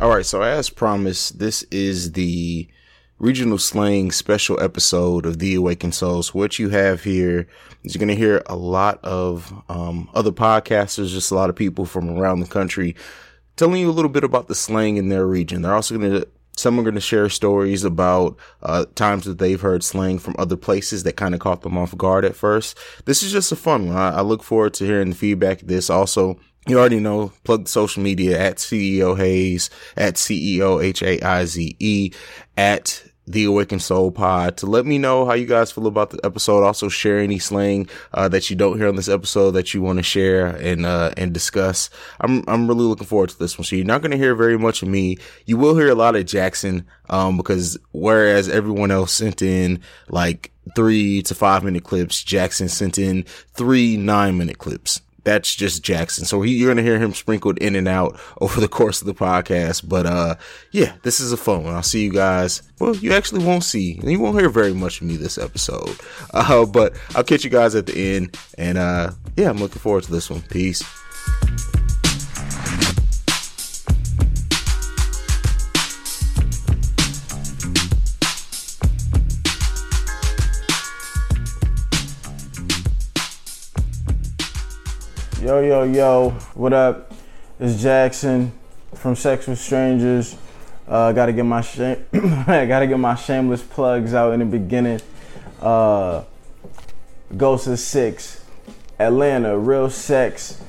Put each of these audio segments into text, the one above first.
All right, so as promised, this is the regional slang special episode of The Awakened Souls. What you have here is you're going to hear a lot of um, other podcasters, just a lot of people from around the country telling you a little bit about the slang in their region. They're also going to some are going to share stories about uh, times that they've heard slang from other places that kind of caught them off guard at first. This is just a fun one. I, I look forward to hearing the feedback of this. Also, you already know, plug the social media at CEO Haize, at CEO H A I Z E, at the Awakened Soul Pod to let me know how you guys feel about the episode. Also, share any slang uh, that you don't hear on this episode that you want to share and uh, and discuss. I'm I'm really looking forward to this one. So you're not going to hear very much of me. You will hear a lot of Jackson um, because whereas everyone else sent in like three to five minute clips, Jackson sent in three nine minute clips that's just Jackson. So he, you're going to hear him sprinkled in and out over the course of the podcast. But, uh, yeah, this is a fun one. I'll see you guys. Well, you actually won't see, and you won't hear very much of me this episode. Uh, but I'll catch you guys at the end. And, uh, yeah, I'm looking forward to this one. Peace. Yo, yo, yo, what up? It's Jackson from Sex with Strangers. Uh, gotta get my shame, gotta get my shameless plugs out in the beginning. Uh, Ghost of Six, Atlanta, Real Sex,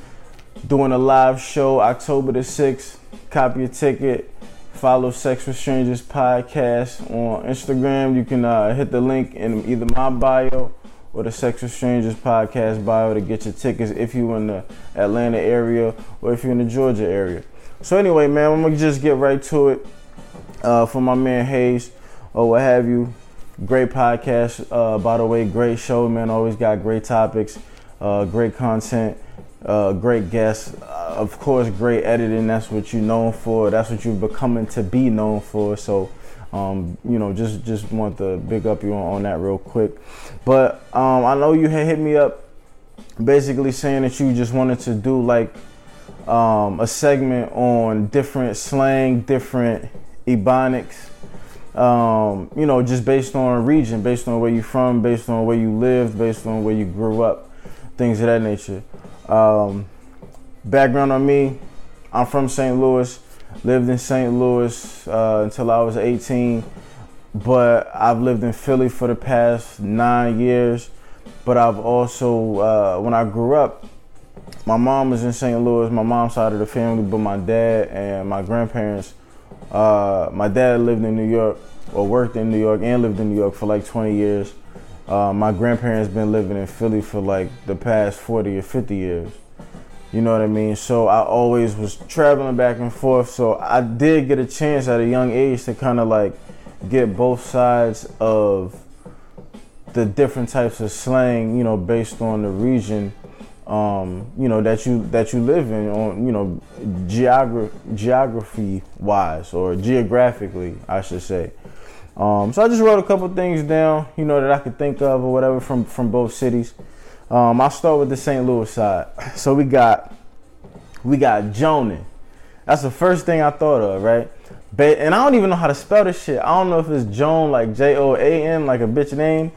doing a live show October the 6th. Copy your ticket. Follow Sex with Strangers podcast on Instagram. You can uh, hit the link in either my bio or the Sex with Strangers podcast bio to get your tickets if you're in the Atlanta area or if you're in the Georgia area. So anyway, man, I'm gonna just get right to it. Uh, for my man Haize or what have you, great podcast. Uh, by the way, great show, man. Always got great topics, uh, great content, uh, great guests. Uh, of course, great editing. That's what you're known for. That's what you're becoming to be known for. So um, you know, just just want to big up you on, on that real quick. But um, I know you had hit me up, basically saying that you just wanted to do like um, a segment on different slang, different ebonics. Um, you know, just based on region, based on where you're from, based on where you lived, based on where you grew up, things of that nature. Um, background on me, I'm from St. Louis. Lived in St. Louis uh, until I was 18, but I've lived in Philly for the past nine years. But I've also, uh, when I grew up, my mom was in St. Louis, my mom's side of the family, but my dad and my grandparents, uh, my dad lived in New York or worked in New York and lived in New York for like 20 years. Uh, my grandparents been living in Philly for like the past 40 or 50 years. You know what I mean? So I always was traveling back and forth. So I did get a chance at a young age to kind of like get both sides of the different types of slang, you know, based on the region, um, you know, that you that you live in, on you know, geogra- geography wise or geographically, I should say. Um, so I just wrote a couple things down, you know, that I could think of or whatever from from both cities. Um, I'll start with the St. Louis side. So we got we got Jonan. That's the first thing I thought of, right? But and I don't even know how to spell this shit. I don't know if it's Joan like J O A N like a bitch name,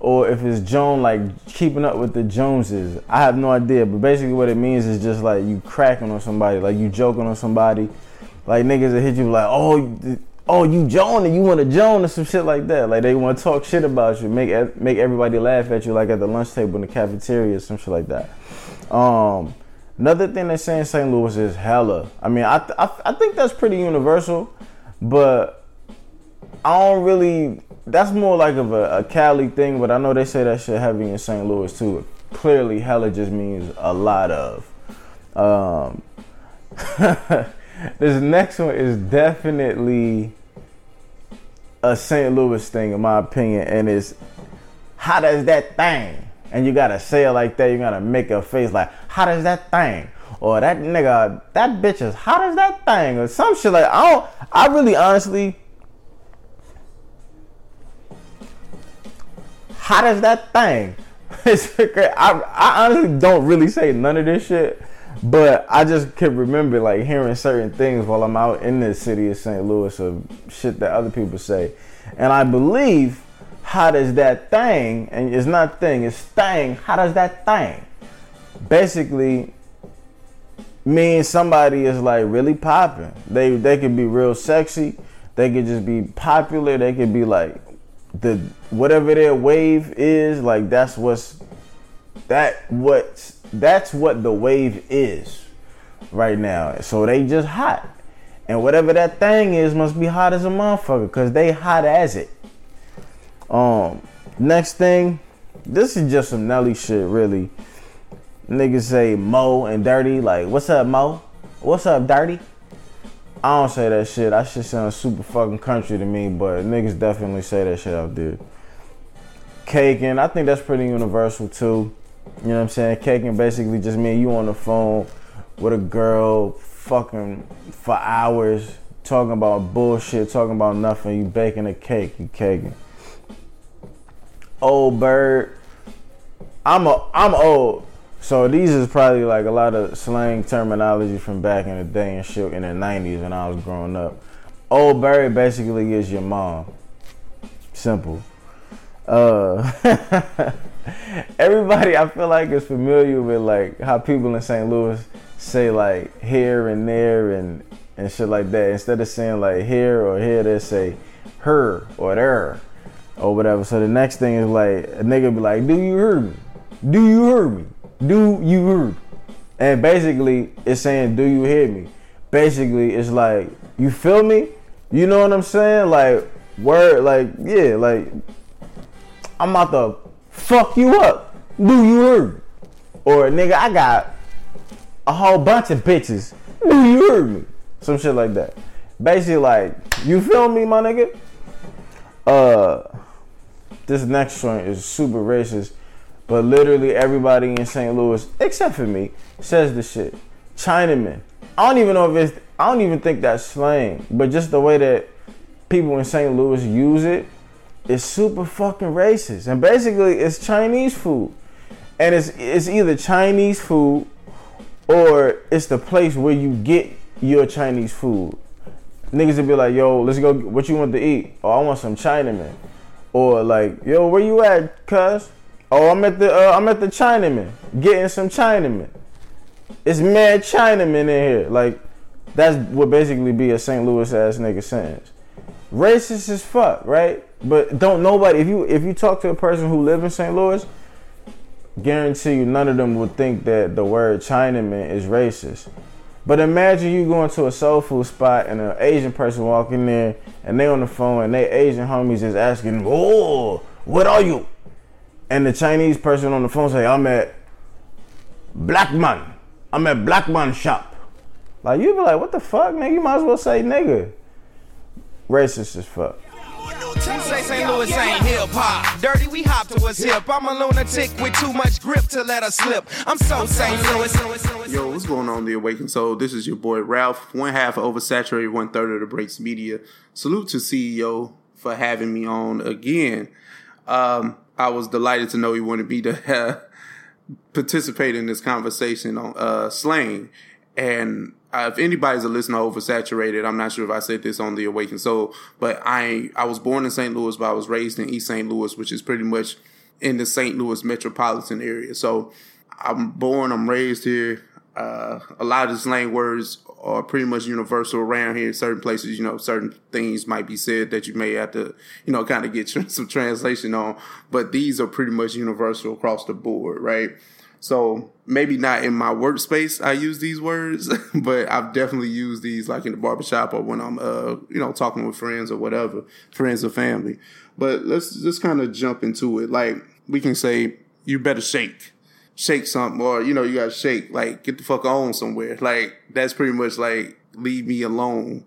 or if it's Joan like keeping up with the Joneses. I have no idea. But basically, what it means is just like you cracking on somebody, like you joking on somebody, like niggas that hit you like, oh, oh, you Joan and you want to Joan or some shit like that. Like they want to talk shit about you, make make everybody laugh at you, like at the lunch table in the cafeteria, or some shit like that. Um, another thing they say in St. Louis is hella. I mean, I, I I think that's pretty universal, but I don't really. That's more like of a, a Cali thing, but I know they say that shit heavy in St. Louis too. Clearly, hella just means a lot of. Um, this next one is definitely a St. Louis thing, in my opinion, and it's how does that thing? And you gotta say it like that. You gotta make a face like, how does that thing? Or that nigga, that bitch is how does that thing? Or some shit like I don't. I really honestly. How does that thing? I, I honestly don't really say none of this shit But I just could remember like hearing certain things while I'm out in the city of St. Louis of shit that other people say. And I believe how does that thing, and it's not thing, it's thing, how does that thing basically mean somebody is like really popping. They they could be real sexy, they could just be popular, they could be like the whatever their wave is, like that's what's that what that's what the wave is right now. So they just hot. And whatever that thing is must be hot as a motherfucker, cause they hot as it. Um, next thing, this is just some Nelly shit, really. Niggas say Mo and Dirty, like, what's up, Mo? What's up, Dirty? I don't say that shit. That shit sounds super fucking country to me, but niggas definitely say that shit out there. Caking, I think that's pretty universal too. You know what I'm saying? Caking basically just mean you on the phone with a girl fucking for hours talking about bullshit, talking about nothing. You baking a cake, you caking. Old bird. I'm a I'm old. So these is probably like a lot of slang terminology from back in the day and shit in the nineties when I was growing up. Old bird basically is your mom. Simple. Uh everybody I feel like is familiar with like how people in St. Louis say like here and there and and shit like that. Instead of saying like here or here, they say her or there or whatever. So the next thing is like a nigga be like, "Do you hear me? Do you hear me? Do you hear?" me?" And basically, it's saying, "Do you hear me?" Basically, it's like, "You feel me?" You know what I'm saying? Like word, like yeah, like I'm about to fuck you up. Do you hear me? Or nigga, I got a whole bunch of bitches. Do you hear me? Some shit like that. Basically, like, you feel me, my nigga? Uh, this next one is super racist, but literally everybody in St. Louis, except for me, says the shit. Chinaman. I don't even know if it's. I don't even think that's slang, but just the way that people in St. Louis use it is super fucking racist. And basically, it's Chinese food, and it's it's either Chinese food or it's the place where you get your Chinese food. Niggas would be like, yo, let's go, what you want to eat? Oh, I want some Chinaman. Or like, yo, where you at, cuz? Oh, I'm at the uh, I'm at the Chinaman, getting some Chinaman. It's mad Chinaman in here. Like, that's what basically be a St. Louis ass nigga sentence. Racist as fuck, right? But don't nobody if you if you talk to a person who live in St. Louis, guarantee you none of them would think that the word Chinaman is racist. But imagine you going to a soul food spot and an Asian person walking there and they on the phone and they Asian homies is asking, "Oh, what are you?" And the Chinese person on the phone say, "I'm at Black Man. I'm at Black Man shop." Like you be like, "What the fuck, nigga? You might as well say nigga." Racist as fuck. Say St. Louis ain't hip hop. Dirty, we hop to what's hip. I'm a lunatic with too much grip to let us slip. I'm so St. Louis. Yo, what's going on, The Awakened Soul? This is your boy Ralph, one half of Oversaturated, one third of the Breaks Media. Salute to CEO for having me on again. Um, I was delighted to know he wanted me to uh, participate in this conversation on uh, slang. And uh, if anybody's a listener oversaturated, I'm not sure if I said this on the Awakened Soul, but I I was born in St. Louis, but I was raised in East St. Louis, which is pretty much in the St. Louis metropolitan area. So I'm born, I'm raised here. Uh, a lot of the slang words are pretty much universal around here. Certain places, you know, certain things might be said that you may have to, you know, kind of get some translation on, but these are pretty much universal across the board, right? So maybe not in my workspace I use these words, but I've definitely used these like in the barbershop or when I'm uh you know talking with friends or whatever, friends or family. But let's just kind of jump into it. Like we can say you better shake. Shake something or you know you got to shake like get the fuck on somewhere. Like that's pretty much like leave me alone.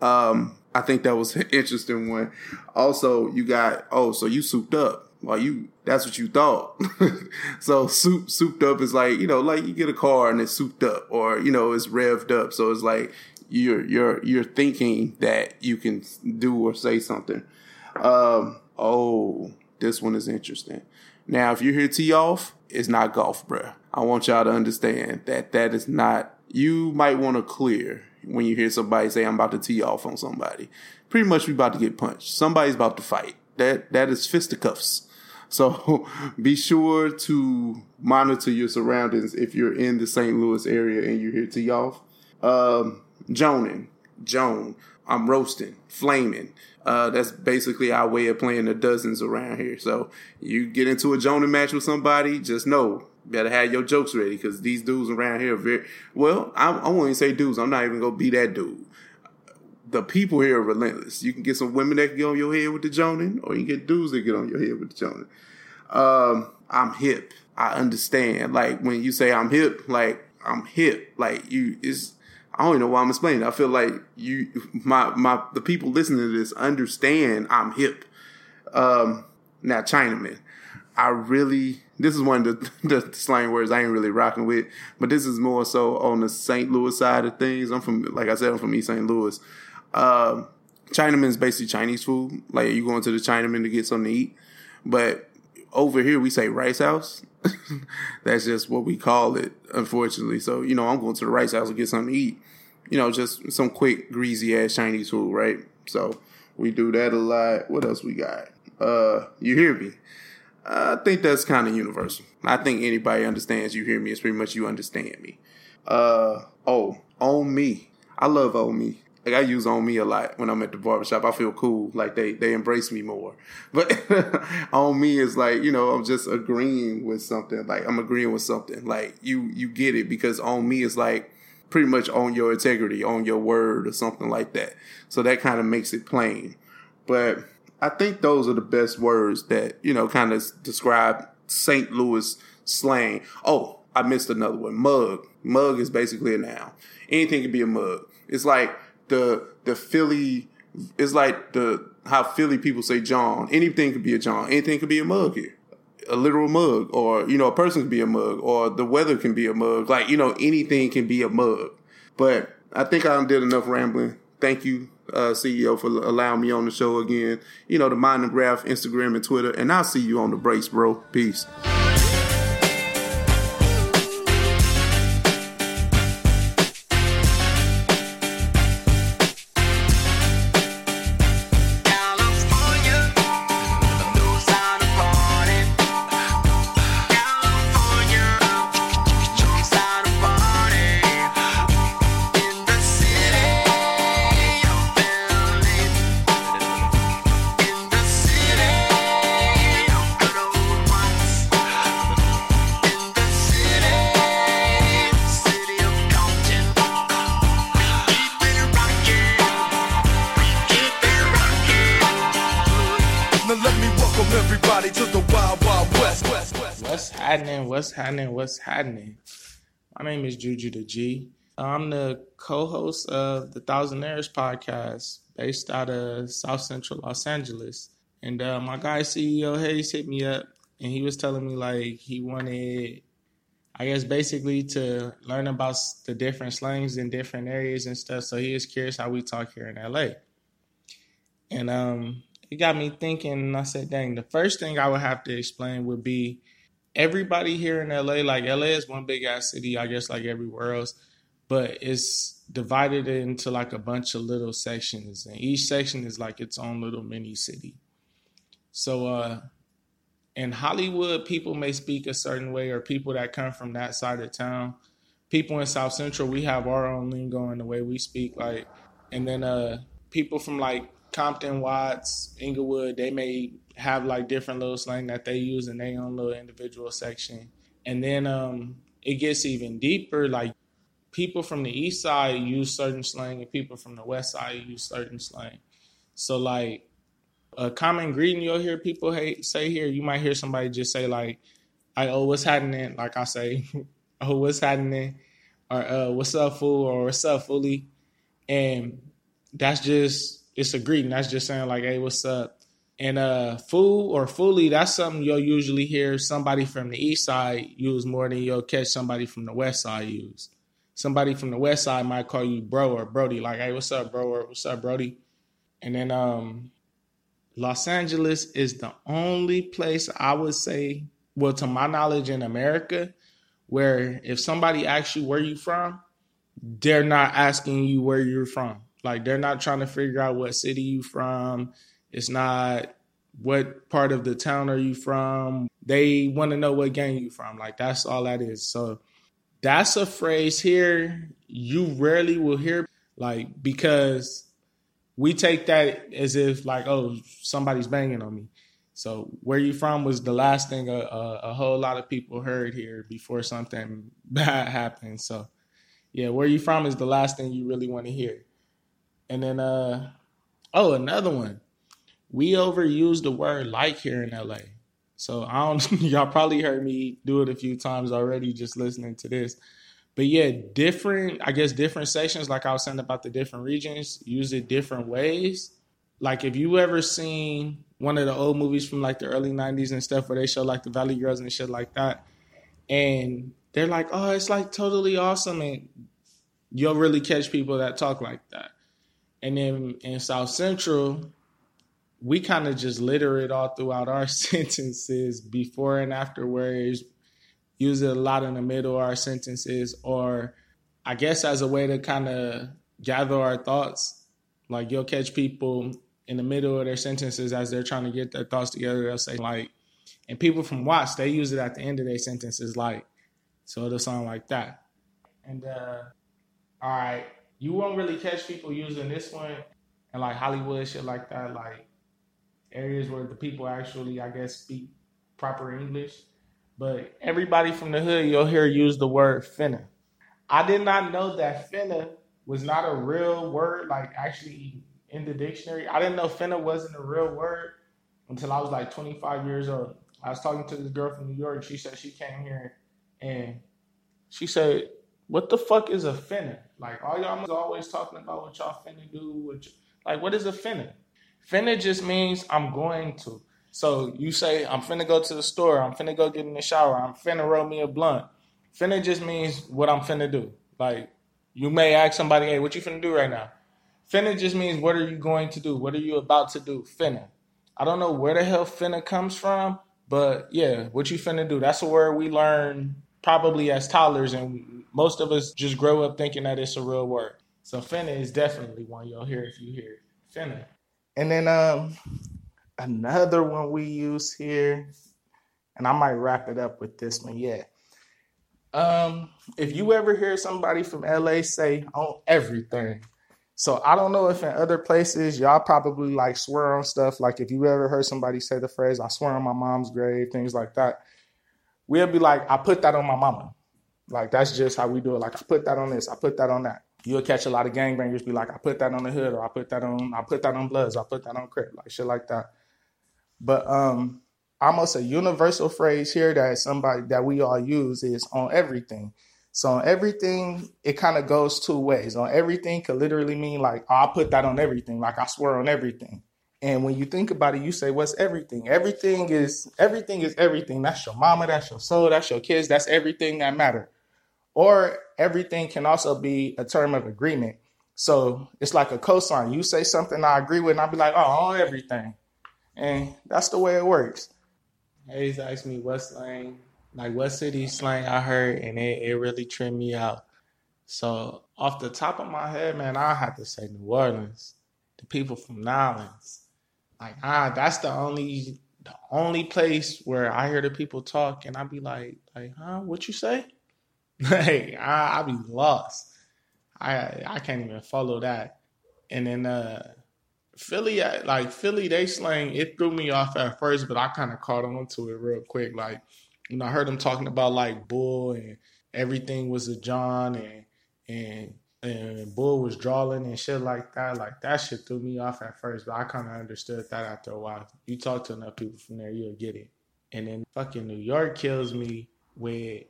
Um I think that was an interesting one. Also, you got oh, so you souped up. Well, you that's what you thought. so soup souped up is like, you know, like you get a car and it's souped up or, you know, it's revved up. So it's like you're you're you're thinking that you can do or say something. Um, oh, this one is interesting. Now, if you hear tee off, it's not golf, bruh. I want y'all to understand that that is not. You might want to clear when you hear somebody say, "I'm about to tee off on somebody." Pretty much, we about to get punched. Somebody's about to fight. That that is fisticuffs. So be sure to monitor your surroundings if you're in the St. Louis area and you're here to y'all. Um, Joan, I'm roasting, flaming. Uh, that's basically our way of playing the dozens around here. So you get into a Jonan match with somebody, just know better have your jokes ready because these dudes around here are very well. I, I won't even say dudes. I'm not even gonna be that dude. The people here are relentless. You can get some women that can get on your head with the Jonan, or you can get dudes that get on your head with the Jonan. Um, I'm hip. I understand. Like when you say I'm hip, like I'm hip. Like you is I don't even know why I'm explaining. I feel like you, my, my, the people listening to this understand I'm hip. Um, now Chinaman, I really, this is one of the, the slang words I ain't really rocking with, but this is more so on the St. Louis side of things. I'm from, like I said, I'm from East St. Louis. Um, Chinaman is basically Chinese food. Like you going to the Chinaman to get something to eat, but over here we say rice house. That's just what we call it, unfortunately. So, you know, I'm going to the rice house to get something to eat. You know, just some quick, greasy ass Chinese food, right? So we do that a lot. What else we got? Uh, you hear me? I think that's kind of universal. I think anybody understands you hear me. It's pretty much you understand me. Uh, oh, on me. I love on me like I use on me a lot when I'm at the barbershop. I feel cool. Like they, they embrace me more. But on me is like, you know, I'm just agreeing with something. Like I'm agreeing with something. Like you, you get it because on me is like pretty much on your integrity, on your word or something like that. So that kind of makes it plain. But I think those are the best words that, you know, kind of describe St. Louis slang. Oh, I missed another one. Mug. Mug is basically a noun. Anything can be a mug. It's like the the Philly it's like the how Philly people say jawn. Anything could be a jawn. Anything could be a mug here. A literal mug, or you know, a person can be a mug, or the weather can be a mug. Like you know, anything can be a mug. But I think I did enough rambling. Thank you, uh, CEO, for allowing me on the show again. You know, the Mind and Graph, Instagram and Twitter, and I'll see you on the brace, bro. Peace. What's happening? What's happening? My name is Juju the G. I'm the co-host of the Thousandaires podcast, based out of South Central Los Angeles. And uh, my guy CEO Haize hit me up, and he was telling me like he wanted, I guess, basically to learn about the different slangs in different areas and stuff. So he was curious how we talk here in LA. And um, it got me thinking, and I said, "Dang, the first thing I would have to explain would be." Everybody here in LA, like LA is one big ass city, I guess, like everywhere else, but it's divided into like a bunch of little sections, and each section is like its own little mini city. So, uh, in Hollywood, people may speak a certain way, or people that come from that side of town. People in South Central, we have our own lingo and the way we speak, like, and then uh, people from like Compton, Watts, Inglewood, they may have like different little slang that they use in their own little individual section. And then um, it gets even deeper. Like people from the east side use certain slang, and people from the west side use certain slang. So like a common greeting you'll hear people say here, you might hear somebody just say like, "I oh what's happening?" Like I say, "Oh what's happening?" or uh, "What's up, fool?" or "What's up, fully?" And that's just it's a greeting. That's just saying like, "Hey, what's up?" And uh, fool or fully, that's something you'll usually hear somebody from the east side use more than you'll catch somebody from the west side use. Somebody from the west side might call you bro or Brody, like, hey, what's up, bro? Or what's up, Brody? And then um, Los Angeles is the only place I would say, well, to my knowledge in America, where if somebody asks you where you from, they're not asking you where you're from. Like they're not trying to figure out what city you from. It's not what part of the town are you from. They want to know what gang you from. Like that's all that is. So that's a phrase here you rarely will hear like because we take that as if like oh somebody's banging on me so where you from was the last thing a, a, a, whole lot of people heard here before something bad happened so yeah where you from is the last thing you really want to hear and then uh oh another one we overuse the word like here in la so i don't y'all probably heard me do it a few times already just listening to this but yeah, different, I guess, different sections, like I was saying about the different regions, use it different ways. Like, if you ever seen one of the old movies from like the early 90s and stuff where they show like the Valley Girls and shit like that, and they're like, oh, it's like totally awesome. And you'll really catch people that talk like that. And then in South Central, we kind of just litter it all throughout our sentences before and after words use it a lot in the middle of our sentences, or I guess as a way to kind of gather our thoughts. Like you'll catch people in the middle of their sentences as they're trying to get their thoughts together. They'll say like, and people from Watts they use it at the end of their sentences like, so it'll sound like that. And uh, all right, you won't really catch people using this one and like Hollywood shit like that, like areas where the people actually, I guess, speak proper English. But everybody from the hood, you'll hear use the word finna. I did not know that finna was not a real word, like actually in the dictionary. I didn't know finna wasn't a real word until I was like 25 years old. I was talking to this girl from New York. She said she came here and she said, What the fuck is a finna? Like, all y'all always talking about what y'all finna do. What like, what is a finna? Finna just means I'm going to. So you say, I'm finna go to the store, I'm finna go get in the shower, I'm finna roll me a blunt. Finna just means what I'm finna do. Like you may ask somebody, hey, what you finna do right now? Finna just means what are you going to do? What are you about to do? Finna. I don't know where the hell finna comes from, but yeah, what you finna do. That's a word we learn probably as toddlers, and most of us just grow up thinking that it's a real word. So finna is definitely one you'll hear if you hear. Finna. And then um another one we use here, and I might wrap it up with this one. Yeah. Um, if you ever hear somebody from LA say on everything, so I don't know if in other places y'all probably like swear on stuff. Like if you ever heard somebody say the phrase "I swear on my mom's grave," things like that, we'll be like, "I put that on my mama." Like that's just how we do it. Like I put that on this, I put that on that. You'll catch a lot of gangbangers be like, "I put that on the hood," or "I put that on, I put that on Bloods," I put that on Crip, like shit like that. But um, almost a universal phrase here that somebody that we all use is on everything. So on everything, it kind of goes two ways. On everything could literally mean like, oh, I put that on everything, like I swear on everything. And when you think about it, you say, what's everything? Everything is everything is everything. That's your mama, that's your soul, that's your kids, that's everything that matter. Or everything can also be a term of agreement. So it's like a cosign. You say something I agree with, and I'll be like, oh, on everything. And that's the way it works. Haize asked me what slang, like what city slang I heard, and it, it really tripped me out. So off the top of my head, man, I have to say New Orleans. The people from New Orleans. Like ah, that's the only the only place where I hear the people talk and I be like, like, huh, what you say? Like I, I be lost. I I can't even follow that. And then uh Philly, like Philly, they slang. It threw me off at first, but I kind of caught on to it real quick. Like, you know, I heard them talking about like Bull and everything was a jawn and and and Bull was drawing and shit like that. Like that shit threw me off at first, but I kind of understood that after a while. You talk to enough people from there, you'll get it. And then fucking New York kills me with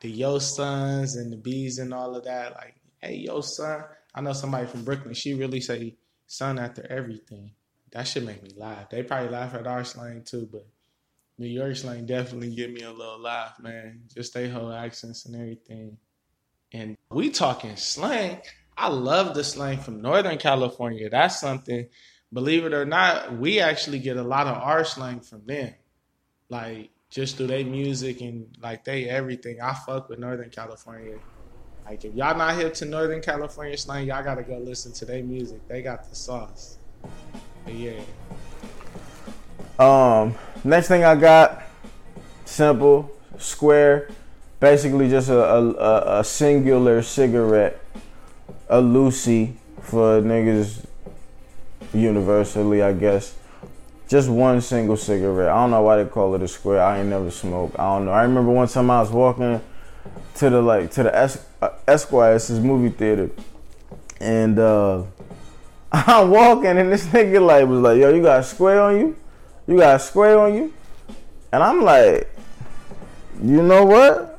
the yo sons and the bees and all of that. Like, hey yo son, I know somebody from Brooklyn. She really say son after everything. That should make me laugh. They probably laugh at our slang too, but New York slang definitely give me a little laugh, man. Just they whole accents and everything. And we talking slang. I love the slang from Northern California. That's something, believe it or not, we actually get a lot of our slang from them. Like just through their music and like they everything. I fuck with Northern California. Like if y'all not hip to Northern California slang, y'all gotta go listen to their music. They got the sauce. But yeah. Um, next thing I got, simple, square, basically just a, a, a singular cigarette, a loosie for niggas universally, I guess. Just one single cigarette. I don't know why they call it a square. I ain't never smoked. I don't know. I remember one time I was walking to the like to the es- uh, Esquire, this movie theater, and uh, I'm walking and this nigga like was like, "Yo, you got a square on you? You got a square on you?" And I'm like, "You know what?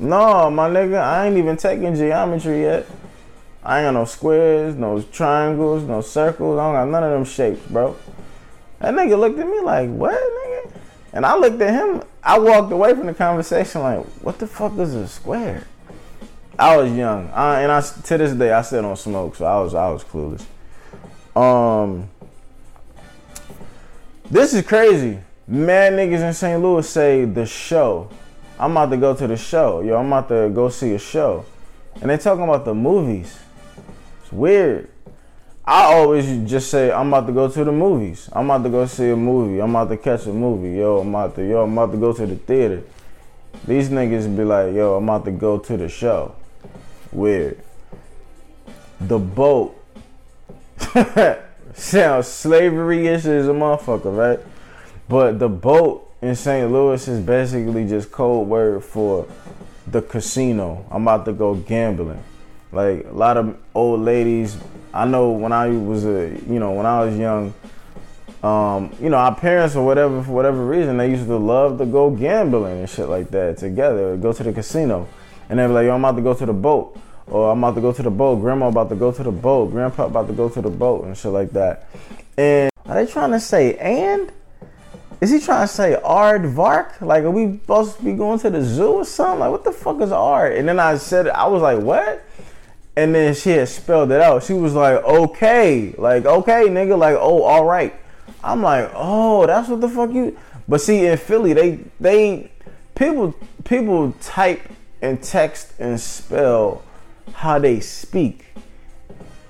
No, my nigga, I ain't even taking geometry yet. I ain't got no squares, no triangles, no circles. I don't got none of them shapes, bro." That nigga looked at me like, "What, nigga?" And I looked at him. I walked away from the conversation like, "What the fuck is a square?" I was young, I, and I to this day I still don't smoke, so I was I was clueless. Um, this is crazy. Mad niggas in St. Louis say the show. I'm about to go to the show. Yo, I'm about to go see a show, and they talking about the movies. It's weird. I always just say I'm about to go to the movies. I'm about to go see a movie. I'm about to catch a movie. Yo, I'm about to yo, I'm about to go to the theater. These niggas be like, yo, I'm about to go to the show. Weird. The boat. Sounds slavery-ish as a motherfucker, right? But the boat in St. Louis is basically just code word for the casino. I'm about to go gambling. Like a lot of old ladies, I know when I was a, you know, when I was young, um, you know, our parents or whatever, for whatever reason, they used to love to go gambling and shit like that together, go to the casino. And they'd be like, yo, I'm about to go to the boat. Or I'm about to go to the boat. Grandma about to go to the boat. Grandpa about to go to the boat and shit like that. And are they trying to say and? Is he trying to say Ard Vark? Like, are we supposed to be going to the zoo or something? Like, what the fuck is art? And then I said, I was like, what? And then she had spelled it out. She was like, okay. Like, okay, nigga. Like, oh, all right. I'm like, oh, that's what the fuck you. But see, in Philly, they they people people type and text and spell how they speak,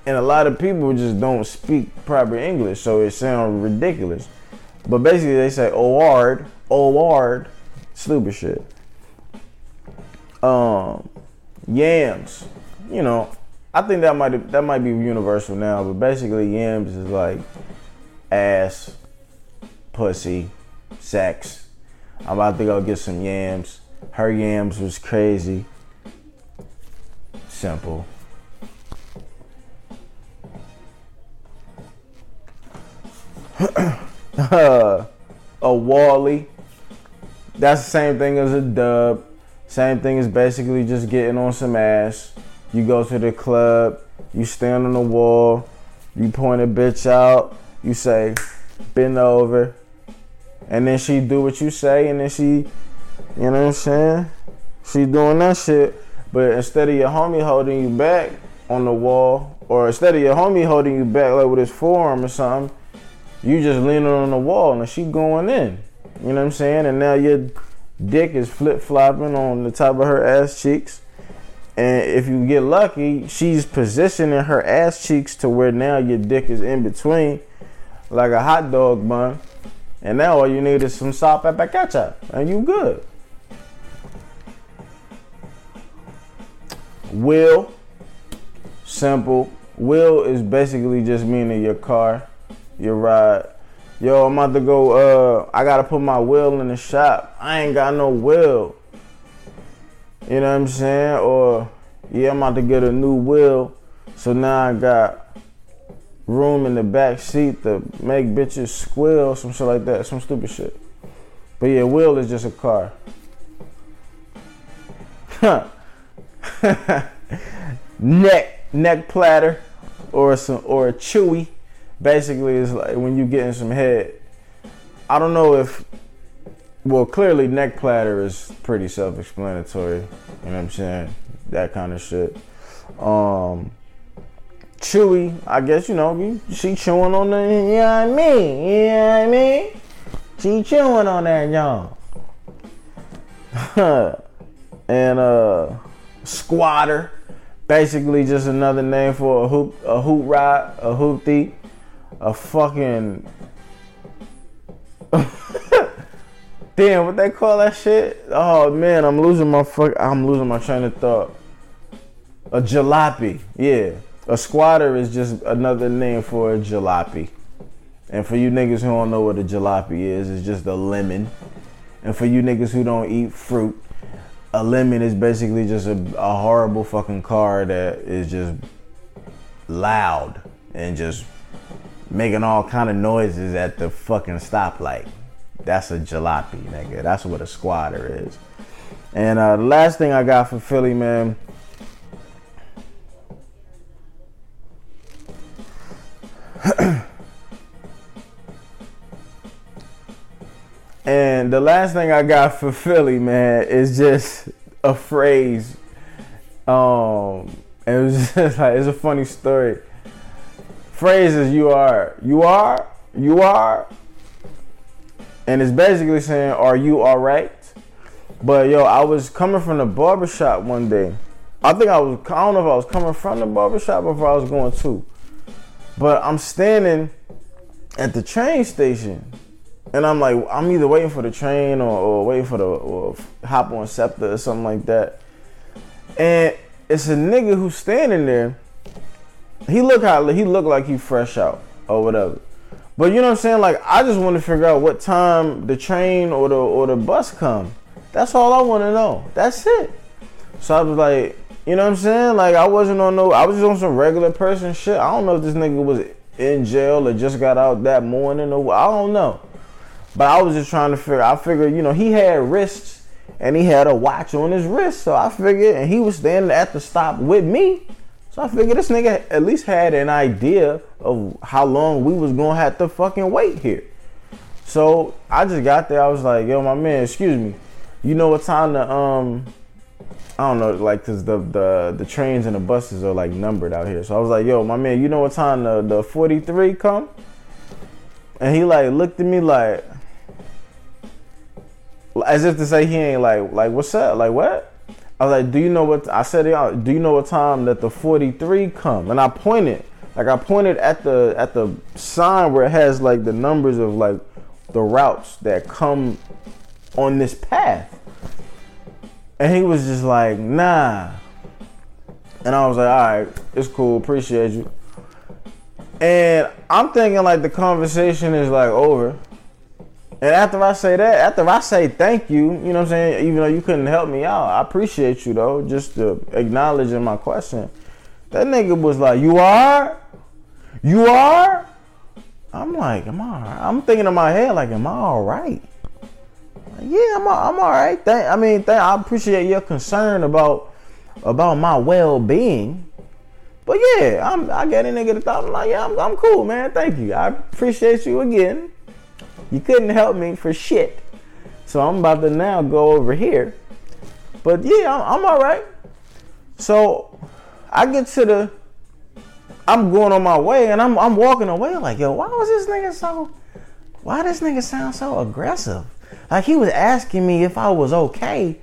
and a lot of people just don't speak proper English, so it sounds ridiculous. But basically, they say "oard," "oard," stupid shit. Um, yams, you know, I think that might that might be universal now, but basically, yams is like ass, pussy, sex. I'm about to go get some yams. Her yams was crazy. Simple. a Wally. That's the same thing as a dub. Same thing as basically just getting on some ass. You go to the club, you stand on the wall, you point a bitch out, you say, bend over, and then she do what you say, and then she, you know what I'm saying? She doing that shit. But instead of your homie holding you back on the wall, or instead of your homie holding you back like with his forearm or something, you just leaning on the wall and she going in. You know what I'm saying? And now your dick is flip flopping on the top of her ass cheeks. And if you get lucky, she's positioning her ass cheeks to where now your dick is in between, like a hot dog bun. And now all you need is some salt, pepper, ketchup, and you good. Will, simple. Will is basically just meaning your car, your right. Yo, I'm about to go. Uh, I gotta put my wheel in the shop. I ain't got no wheel. You know what I'm saying? Or yeah, I'm about to get a new wheel. So now I got room in the back seat to make bitches squeal, some shit like that, some stupid shit. But yeah, wheel is just a car. neck neck platter or some or a chewy basically it's like when you getting some head i don't know if well clearly neck platter is pretty self-explanatory you know what i'm saying? That kind of shit. Um chewy i guess you know she chewing on the you know i mean? You know i mean? She chewing on that y'all and uh, squatter, basically just another name for a hoop, a hoop rod, a hoopty, a fucking. Damn, what they call that shit? Oh man, I'm losing my fuck. I'm losing my train of thought. A jalopy, yeah. A squatter is just another name for a jalopy. And for you niggas who don't know what a jalopy is, it's just a lemon. And for you niggas who don't eat fruit, a lemon is basically just a, a horrible fucking car that is just loud and just making all kind of noises at the fucking stoplight. That's a jalopy, nigga. That's what a squatter is. And uh, the last thing I got for Philly, man. And the last thing I got for Philly, man, is just a phrase. Um, it was just like it's a funny story. Phrases you are, you are, you are, and it's basically saying, "Are you all right?" But yo, I was coming from the barbershop one day. I think I was. I don't know if I was coming from the barbershop or if I was going to. But I'm standing at the train station and I'm like, I'm either waiting for the train or, or waiting for the or hop on SEPTA or something like that. And it's a nigga who's standing there. He look how he look like he fresh out or whatever. But you know what I'm saying? Like I just want to figure out what time the train or the or the bus come. That's all I want to know. That's it. So I was like, you know what I'm saying? Like I wasn't on no I was just on some regular person shit. I don't know if this nigga was in jail or just got out that morning or I don't know. But I was just trying to figure. I figured, you know, he had wrists and he had a watch on his wrist, so I figured, and he was standing at the stop with me. So I figured this nigga at least had an idea of how long we was gonna have to fucking wait here. So I just got there. I was like, "Yo, my man, excuse me, you know what time the um, I don't know, like, cause the the the trains and the buses are like numbered out here. So I was like, "Yo, my man, you know what time the the 43 come?" And he like looked at me like, as if to say he ain't like like what's up like what i was like do you know what i said do you know what time that the 43 come? And i pointed like i pointed at the at the sign where it has like the numbers of like the routes that come on this path. And he was just like nah. And i was like all right it's cool appreciate you. And i'm thinking like the conversation is like over and after I say that, after I say thank you, you know what I'm saying? Even though you couldn't help me out, I appreciate you though, just to acknowledging my question. That nigga was like, You are? You are? I'm like, Am I? I'm thinking in my head, like, Am I alright? Like, yeah, I'm, I'm alright. I mean, thank, I appreciate your concern about about my well being. But yeah, I'm, I get a nigga the thought. I'm like, yeah, I'm, I'm cool, man. Thank you. I appreciate you again. You couldn't help me for shit. So I'm about to now go over here. But yeah, I'm, I'm all right. So I get to the, I'm going on my way and I'm, I'm walking away like, yo, why was this nigga so, why this nigga sound so aggressive? Like he was asking me if I was okay,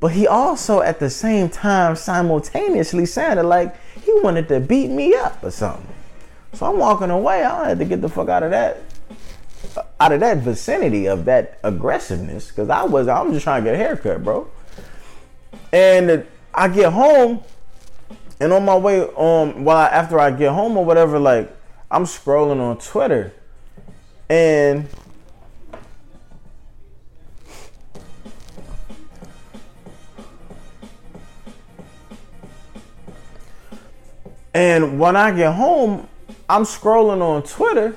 but he also at the same time simultaneously sounded like he wanted to beat me up or something. So I'm walking away. I had to get the fuck out of that out of that vicinity of that aggressiveness because I was I'm just trying to get a haircut, bro. And I get home, and on my way um while I, after I get home or whatever, like I'm scrolling on Twitter, and And when I get home, I'm scrolling on Twitter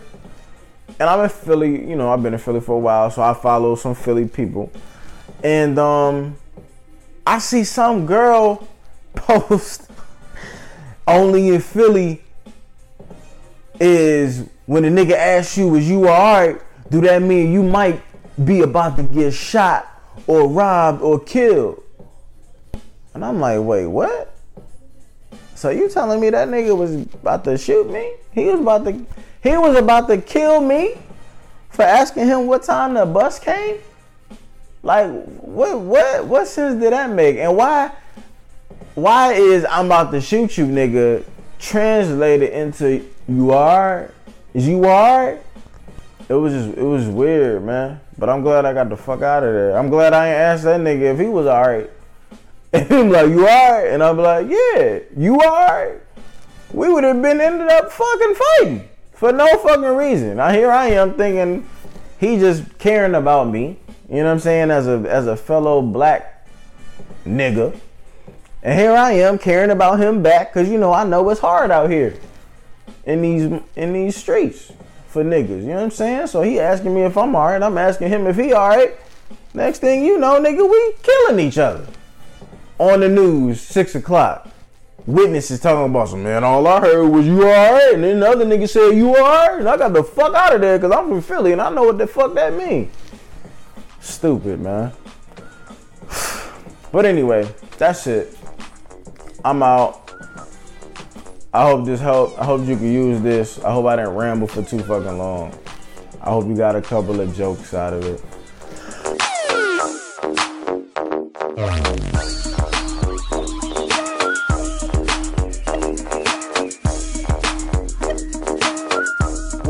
and I'm in Philly. You know, I've been in Philly for a while, so I follow some Philly people, and um, I see some girl post only in Philly is when a nigga asks you, "Is you alright?" Do that mean you might be about to get shot or robbed or killed? And I'm like, wait, what? So you telling me that nigga was about to shoot me? He was about to he was about to kill me for asking him what time the bus came. Like what what what sense did that make? And why why is I'm about to shoot you nigga translated into you are is you are? It was just it was weird, man. But I'm glad I got the fuck out of there. I'm glad I ain't asked that nigga if he was alright. And him like, you alright? And I'm like, yeah, you alright? We would have been ended up fucking fighting for no fucking reason. Now here I am thinking he just caring about me. You know what I'm saying? As a as a fellow black nigga. And here I am caring about him back because you know I know it's hard out here in these in these streets for niggas. You know what I'm saying? So he asking me if I'm alright. I'm asking him if he alright. Next thing you know, nigga, we killing each other. On the news, six o'clock. Witnesses talking about some man. All I heard was you alright, and then the other nigga said you alright, and I got the fuck out of there because I'm from Philly and I know what the fuck that mean. Stupid man. But anyway, that's it. I'm out. I hope this helped. I hope you can use this. I hope I didn't ramble for too fucking long. I hope you got a couple of jokes out of it.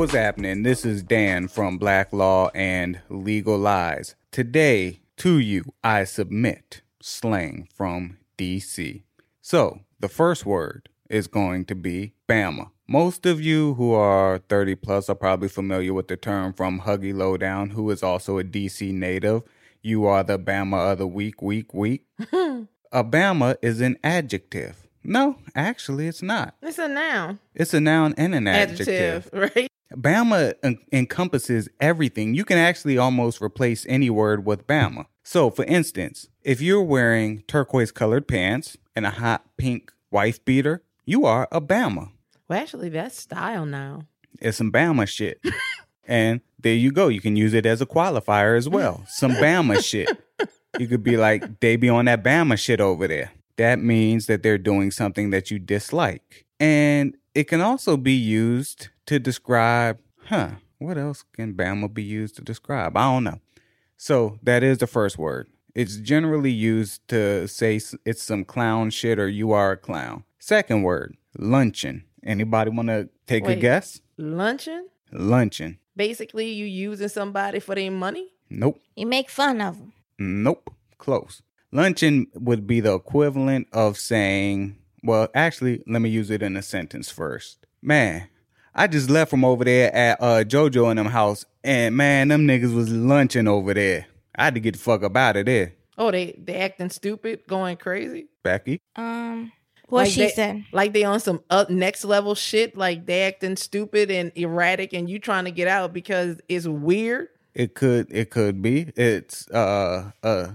What's happening? This is Dan from Black Law and Legal Lies. Today, to you, I submit slang from DC. So, the first word is going to be Bama. Most of you who are 30 plus are probably familiar with the term from Huggy Lowdown, who is also a DC native. You are the Bama of the week, week, week. a Bama is an adjective. No, actually, it's not. It's a noun. It's a noun and an adjective. Adjective, right? Bama en- encompasses everything. You can actually almost replace any word with Bama. So, for instance, if you're wearing turquoise colored pants and a hot pink wife beater, you are a Bama. Well, actually, that's style now. It's some Bama shit. and there you go. You can use it as a qualifier as well. Some Bama shit. You could be like, they be on that Bama shit over there. That means that they're doing something that you dislike. And it can also be used to describe, huh, what else can Bama be used to describe? I don't know. So that is the first word. It's generally used to say it's some clown shit or you are a clown. Second word, luncheon. Anybody want to take a guess? Luncheon? Luncheon. Basically, you using somebody for their money? Nope. You make fun of them. Nope. Close. Luncheon would be the equivalent of saying, well, actually, let me use it in a sentence first. Man, I just left from over there at uh, JoJo and them house, and man, them niggas was lunching over there. I had to get the fuck up out of there. Oh, they they acting stupid, going crazy. Becky, Um, what Like she they- said. Like they on some up next level shit. Like they acting stupid and erratic, and you trying to get out because it's weird. it could it could be. It's uh uh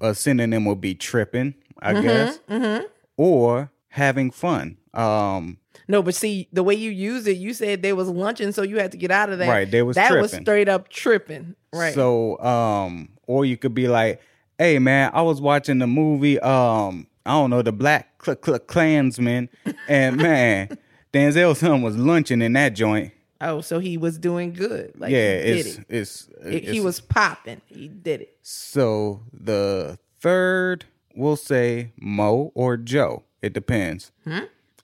a synonym would be tripping, I guess, mm-hmm. or having fun. Um, No, but see the way you use it, you said they was lunching, so you had to get out of there. Right, they was that was straight up tripping. Right. So, um, or you could be like, "Hey, man, I was watching the movie. Um, I don't know, the Black Cl- Cl- Klansman, and man, Denzel's son was lunching in that joint. oh, so he was doing good. Like yeah, it's, it. it's It- it's he was popping. He did it. So the third, we'll say Mo or Joe. It depends.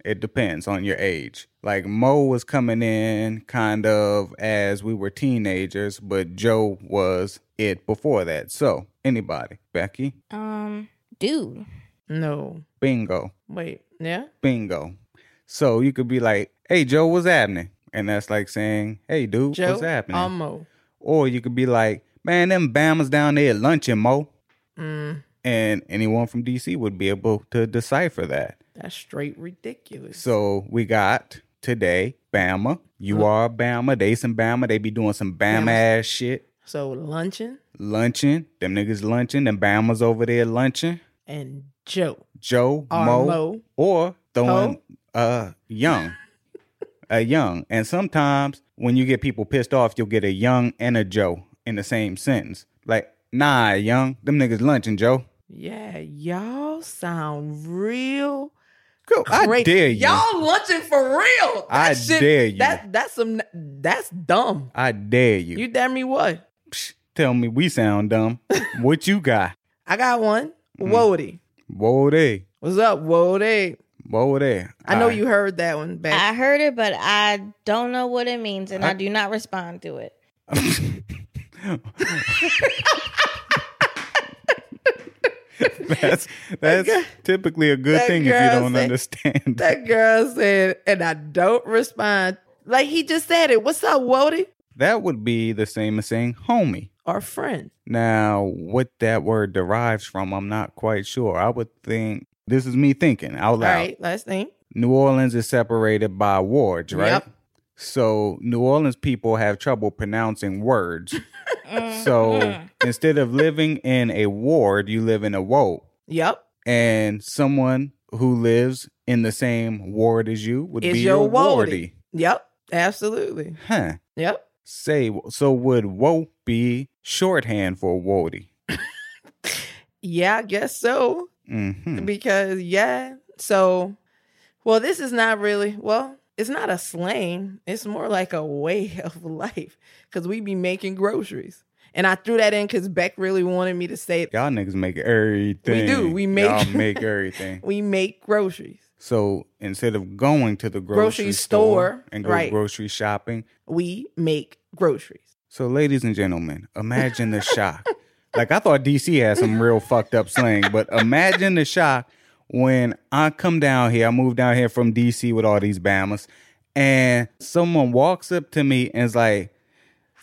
It depends on your age. Like Mo was coming in kind of as we were teenagers, but Joe was it before that. So anybody, Becky, Um, dude. No. bingo, Wait. Yeah. bingo. So you could be like, "Hey Joe, what's happening?" And that's like saying, "Hey dude, Joe. what's happening?" Um, Mo. Or you could be like, man, them Bama's down there lunching, Mo. Mm. And anyone from DC would be able to decipher that. That's straight ridiculous. So we got today Bama. You are Bama. They some Bama. They be doing some Bama Bama. ass shit. So luncheon Lunching. Them niggas lunching. Them Bama's over there lunching. and Joe. Joe, Mo, Mo. or throwing uh young. a young. And sometimes when you get people pissed off, you'll get a young and a Joe in the same sentence. Like, nah, young, them niggas lunching, Joe. Yeah, y'all sound real. Go, I great. dare you. Y'all lunching for real. That I shit- dare you. That that's some that's dumb. I dare you. You dare me what? Psh, tell me we sound dumb. what you got? I got one. Mm. Wody. Whoa there. What's up, Wody? Whoa there. I know All right. you heard that one back. I heard it, but I don't know what it means, and I, do not respond to it. that's that's typically a good thing if you don't said- understand. that girl said, and I don't respond. Like he just said it. What's up, Wody? that would be the same as saying homie. Our friend. Now, what that word derives from, I'm not quite sure. I would think this is me thinking out All loud. right, let's think. New Orleans is separated by wards, right? Yep. So New Orleans people have trouble pronouncing words. Mm-hmm. so instead of living in a ward, you live in a woe. Yep. And someone who lives in the same ward as you would Is be your your wardy. Yep. Absolutely. Huh. Yep. Say so would woe be shorthand for wardy? Yeah, I guess so. hmm Because yeah. So well, this is not really well, it's not a slang. It's more like a way of life. Cause we be making groceries. And I threw that in because Beck really wanted me to say it. Y'all niggas make everything. We do. We make- Y'all make everything. We make groceries. So instead of going to the grocery, Grocery store, store, and go right. grocery shopping, We make groceries. so ladies and gentlemen, imagine the shock. like I thought DC had some real fucked up slang, but imagine the shock when I come down here. I moved down here from DC with all these Bamas, and someone walks up to me and is like,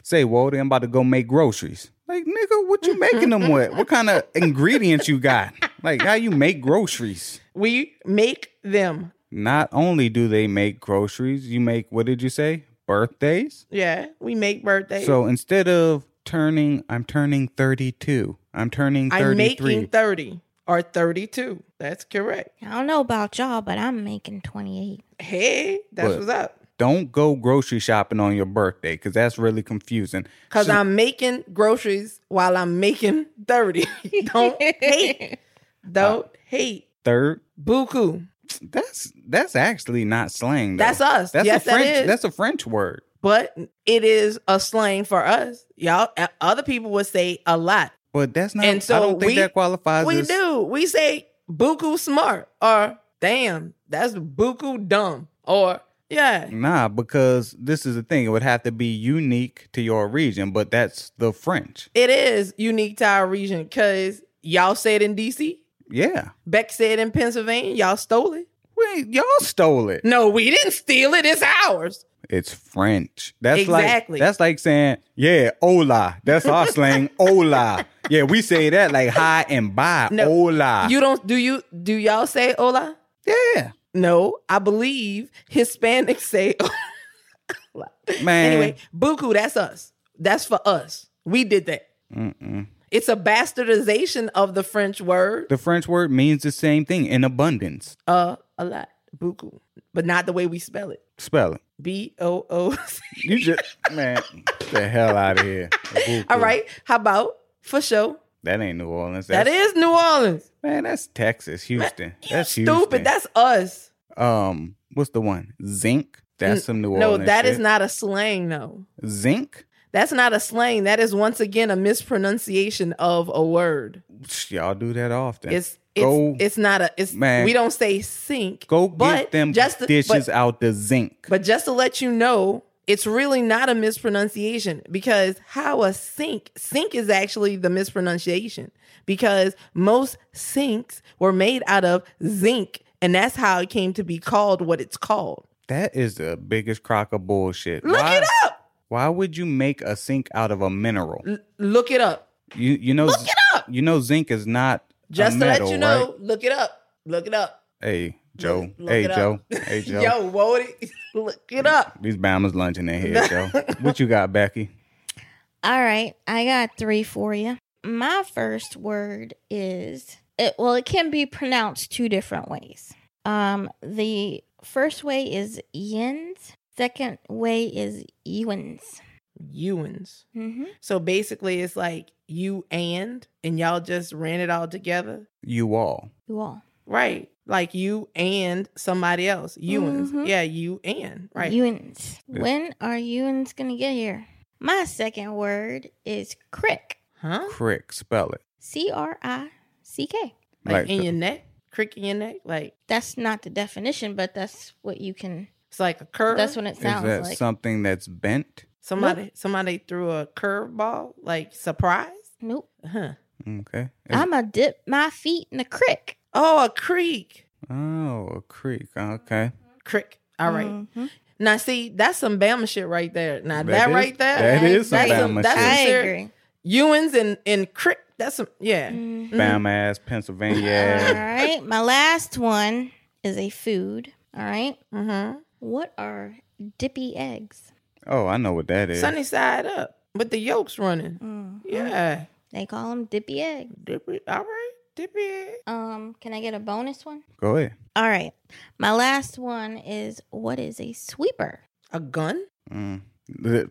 "Say, Walter, I'm about to go make groceries." Like, nigga, what you making them with? What kind of ingredients you got? Like, how you make groceries? We make them. Not only do they make groceries, you make what did you say? Birthdays? Yeah. We make birthdays. So instead of turning, I'm turning 32. I'm turning I'm making 30 or 32. That's correct. I don't know about y'all, but I'm making 28. Hey, that's But- what's up. Don't go grocery shopping on your birthday because that's really confusing. Because So- I'm making groceries while I'm making 30. Don't hate. Don't hate. third. Buku. That's that's actually not slang. Though. That's us. That's Yes, a that French. is. That's a French word. But it is a slang for us. Y'all, uh, other people would say a lot. But that's not. And so I don't think we- that qualifies. we as, do. We say buku smart or damn, that's buku dumb or yeah. Nah, because this is the thing. It would have to be unique to your region, but that's the French. It is unique to our region because y'all said in DC, Yeah. Beck said in Pennsylvania, y'all stole it. Wait, y'all stole it. No, we didn't steal it. It's ours. It's French. That's Exactly. like that's like saying, yeah, hola. That's our slang, hola. Yeah, we say that like hi and bye. No, hola. You don't do you do y'all say hola? yeah. No, I believe Hispanics say hola. Man. Anyway, buku, that's us. That's for us. We did that. It's a bastardization of the French word, The French word means the same thing in abundance. uh, a lot, buku, but not the way we spell it. Spell it. B O O. You just man, get the hell out of here. All right, how about for sure? That ain't New Orleans. That That's, New Orleans. man, that's Texas, Houston. You that's Houston. stupid. That's us. um, what's the one? Zinc. That's some New Orleans. No, that is shit. not a slang. No, zinc. that's not a slang. That is once again a mispronunciation of a word. Y'all do that often. It's it's go it's not a it's Man. we don't say sink. go get them just to, dishes but, out the zinc. but just to let you know, it's really not a mispronunciation because how a sink sink is actually the mispronunciation because most sinks were made out of zinc and that's how it came to be called what it's called. That is the biggest crock of bullshit. Look why, it up. Why would you make a sink out of a mineral? L- look it up. You you know Look it up. you know zinc is not Just a to metal, let you know, right? look it up. Look it up. Hey Joe, Look hey. Joe, hey Joe. Yo, Wody, look it up. These Bama's lunching in here, Joe. What you got, Becky? All right, I got three for you. My first word is it, well, it can be pronounced two different ways. Um, the first way is yins. Second way is ewins. Ewans. Mm-hmm. So basically, it's like you and, and y'all just ran it all together. You all. You all. Right. Like you and somebody else. Ewans. Mhm. Yeah, you and. Right. Ewins. When are ewins gonna get here? My second word is crick. Huh? Crick, spell it. C R I C K. Like, Like in the- your neck? Crick in your neck? Like That's not the definition, but that's what you can. it's like a curve. That's what it sounds that like. something that's bent? Somebody somebody threw a curveball, like surprise. nope. Huh. Okay. Is- I'm going to dip my feet in a creek. Oh, a creek. oh, a creek. Okay. Creek. All right. Mhm. Now see, that's some Bama shit right there. Now that, That is- right there, that is some that's Bama that's shit. some I ser- agree. Ewins and and Crick. That's some yeah. Mhm. Bam ass, All Pennsylvania. All right. My last one is a food. All right. Mm-hmm. What are dippy eggs? Oh, I know what that is. Sunny side up with the yolks running. Mm. Yeah. They call them dippy egg. Dip it. All right. Dip it. Um, can I get a bonus one? Go ahead. All right. My last one is what is a sweeper? A gun? Mm.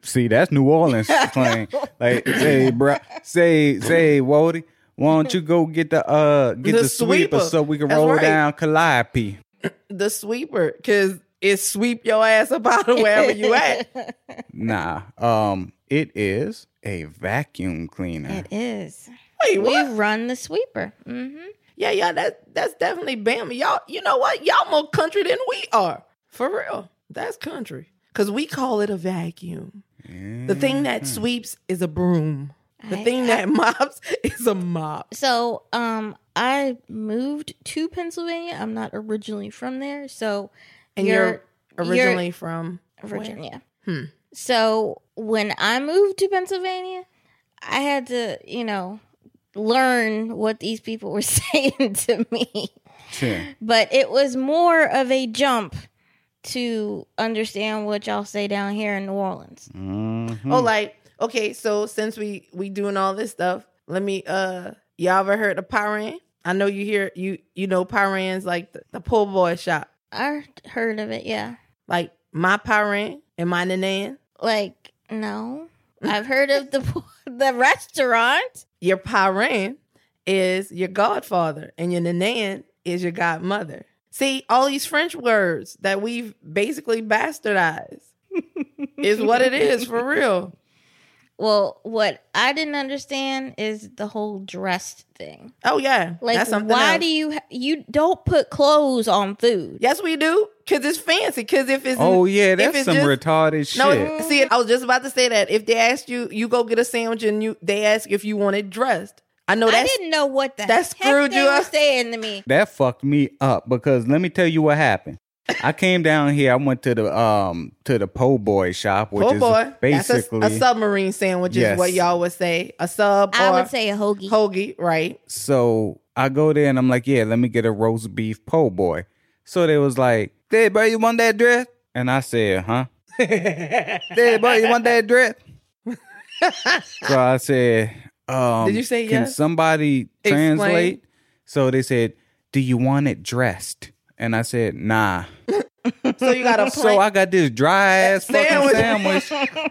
See, that's New Orleans slang. Like, say, bro, say, say, Wody, why don't you go get the uh get The the, sweeper, sweeper. so we can That's roll right. down Calliope? The sweeper, cause it sweep your ass up out of wherever you at. Nah, um, it is a vacuum cleaner. It is. Wait, We what? run the sweeper. Mm-hmm. Yeah, yeah, that that's definitely Bama. Y'all, you know what? Y'all more country than we are. For real. That's country. Cause we call it a vacuum. The thing that sweeps is a broom. The I- thing that mops is a mop. So, um, I moved to Pennsylvania. I'm not originally from there, so And you're, originally from where? Virginia. Hmm. So when I moved to Pennsylvania, I had to, you know, learn what these people were saying to me. Sure. But it was more of a jump to understand what y'all say down here in New Orleans. Mhm. Oh, like okay. So since we we doing all this stuff, let me. uh Y'all ever heard of Pyran? I know you hear you you know Pyran's like the, the poor boy shop, I heard of it, yeah. like my Pyran and my Nanan. Like, no. Mm. I've heard of the the restaurant. Your Pyran is your godfather, and your Nanan is your godmother. See, all these French words that we've basically bastardized is what it is for real. Well, what I didn't understand is the whole dressed thing. Oh yeah, Like, that's something why else. do you ha- you don't put clothes on food? Yes, we do. Cause it's fancy. Cause if it's Oh yeah, if that's it's some just- retarded shit. no, see, I was just about to say that if they asked you, you go get a sandwich and you they ask if you want it dressed. I know that I didn't know what the that heck screwed they you were up. saying to me. that fucked me up because let me tell you what happened. I came down here. I went to the um to the po' boy shop, which is boy, basically that's a, a submarine sandwich is what y'all would say. A sub I or would say a hoagie. hoagie, right? So I go there and I'm like, yeah, let me get a roast beef po' boy. So they was like, hey, bro, you want that dress? And I said, huh? hey, bro, you want that dress? so I said, um, Did you say yes? can yes? somebody Explain. translate? So they said, do you want it dressed? And I said, nah. So you got a So. I got this dry ass fucking Sandwich.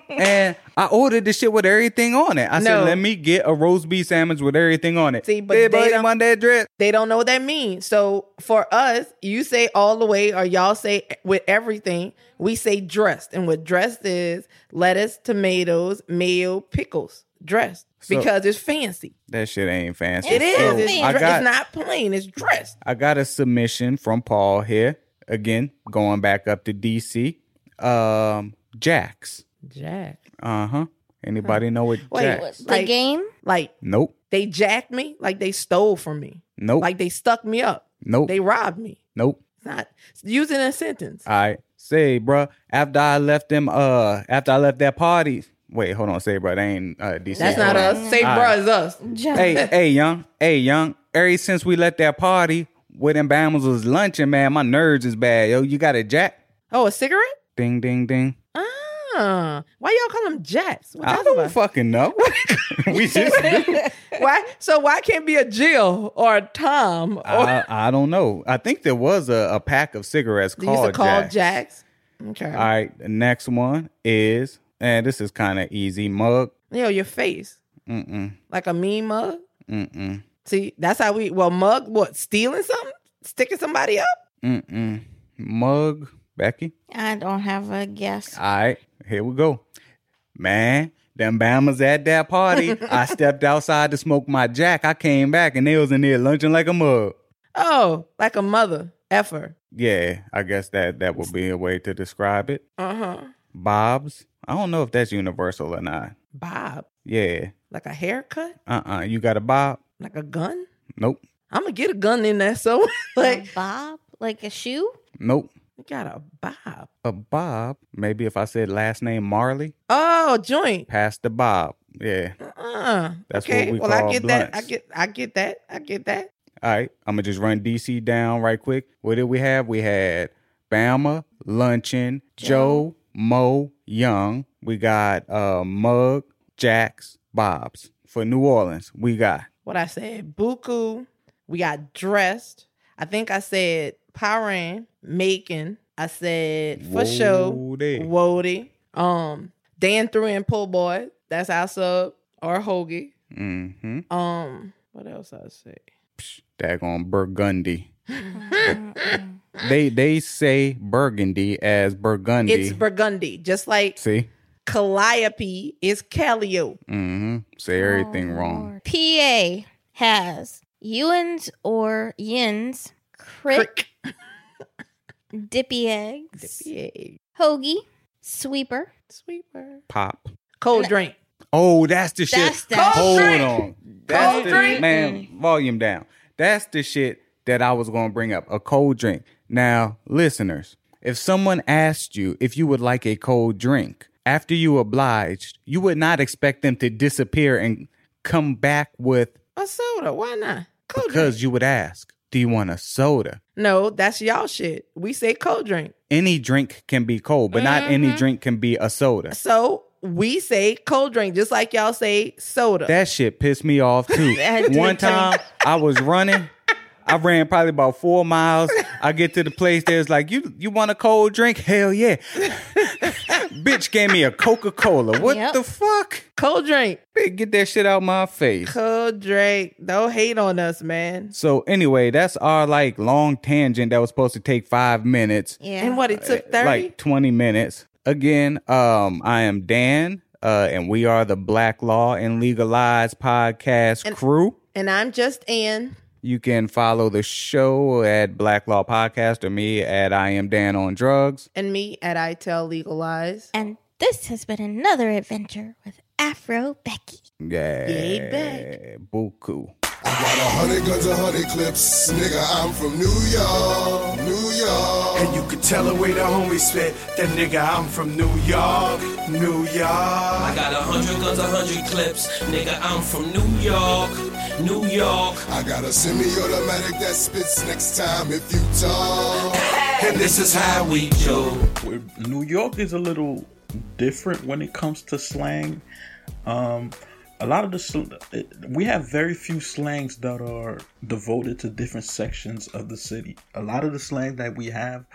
and I ordered the shit with everything on it. I No. said, "Let me get a roast beef sandwich with everything on it." See, but Hey, they don't- want that dress? they don't know what that means. So for us, you say all the way, or y'all say with everything. We say dressed, and what dressed is lettuce, tomatoes, mayo, pickles. Dressed So- because it's fancy. That shit ain't fancy. It is. So It's, I dre- got it's not plain. It's dressed. I got a submission from Paul here again, going back up to DC. Um, Jax. Jack. Uh huh. Anybody know what Wait, Jax? the Like- game? Like Nope. they jacked me. Like they stole from me. Nope. Like they stuck me up. nope. They robbed me. nope. It's not using it a sentence. I Say, bruh, after I left them, uh, after I left that party. Wait, hold on. Say, bruh, that ain't uh, DC. That's not us. Say All bruh right. is us. hey, hey, young, hey, young. Ever since we left that party, where them Bama's was lunching, man, my nerves is bad. Yo, you got a jack? Oh, a cigarette? Ding, ding, ding. Ah, why y'all call them jacks? What I y'all don't about? fucking know. we just do. Why? So why can't be a Jill or a Tom? Or I, I don't know. I think there was a, a pack of cigarettes they used to called call Jacks. jacks. Okay. All right, the next one is, and this is kind of easy. Mug. Yo, your face Mm-mm. like a mean mug. Mm-mm. See, that's how we. Well, mug. What? Stealing something? Sticking somebody up? Mm-mm. Mug. Becky. I don't have a guess. All right, here we go. Man, them Bamas at that party. I stepped outside to smoke my jack. I came back and they was in there lunching like a mug. Oh, like a mother effer. Yeah, I guess that that would be a way to describe it. Uh huh. Bobs. I don't know if that's universal or not. Bob, Yeah. like a haircut, Uh uh You got a bob? like a gun. Nope. I'm gonna get a gun in there. So like, a bob, like a shoe. Nope. you got a bob. A bob. Maybe if I said last name Marley, Oh, joint. pass the bob. Yeah. Uh, That's what okay. we well, I call get that. I get. I get that. I get that. All right, I'm gonna just run DC down right quick. What did we have? We had Bama, Luncheon, Joe, Mo, Young. We got uh Mug, Jacks, Bobs. For New Orleans, we got What I said. Buku. We got dressed. I think I said Paran, Macon. I said for sure. Wody. Wody. Um, Dan threw in po' boy. That's our sub or hoagie. mm-hmm. Um, what else I say? daggone Burgundy. they they say Burgundy as Burgundy. It's Burgundy, just like See, Calliope is Callio. mm-hmm. say everything wrong. PA has Ewins or Yins, crick, dippy eggs, Yeah, hoagie, sweeper, sweeper. Pop. Cold drink. Oh, that's the shit. That's that Hold shit. on. That's Cold the, drink? Man, volume down. That's the shit that I was going to bring up. A cold drink. Now, listeners, if someone asked you if you would like a cold drink, after you obliged, you would not expect them to disappear and come back with A soda. Why not? Cold because drink. you would ask, "Do you want a soda?" No, that's y'all shit. We say cold drink. Any drink can be cold, but not any Mm-hmm. drink can be a soda. So we say cold drink, just like y'all say soda. That shit pissed me off too. One time I was running. I ran probably about four miles. I get to the place there's like, you you want a cold drink? Hell yeah. Bitch gave me a Coca-Cola. What Yep. the fuck? cold drink. Bitch, Get that shit out my face. Cold drink. Don't hate on us, man. So anyway, that's our like long tangent that was supposed to take five minutes. yeah, And what it took 30? like 20 minutes. Again, um, I am Dan, uh, and we are the Black Law and Legal Lies podcast crew. and I'm just Ann. You can follow the show at Black Law Podcast or me at I am Dan on drugs. and me at I Tell Legal Lies. and this has been another adventure with Afro Becky. Yeah. Yay, back. Buku. I got a hundred guns, a hundred clips. Nigga, I'm from New York, New York. And you could tell the way the homie spit. That nigga, I'm from New York, New York. I got a hundred guns, a hundred clips. Nigga, I'm from New York, New York. I got a semi-automatic that spits next time if you talk. And this is how we do. New York is a little different when it comes to slang. Um, a lot of the sl- we have very few slangs that are devoted to different sections of the city. A lot of the slang that we have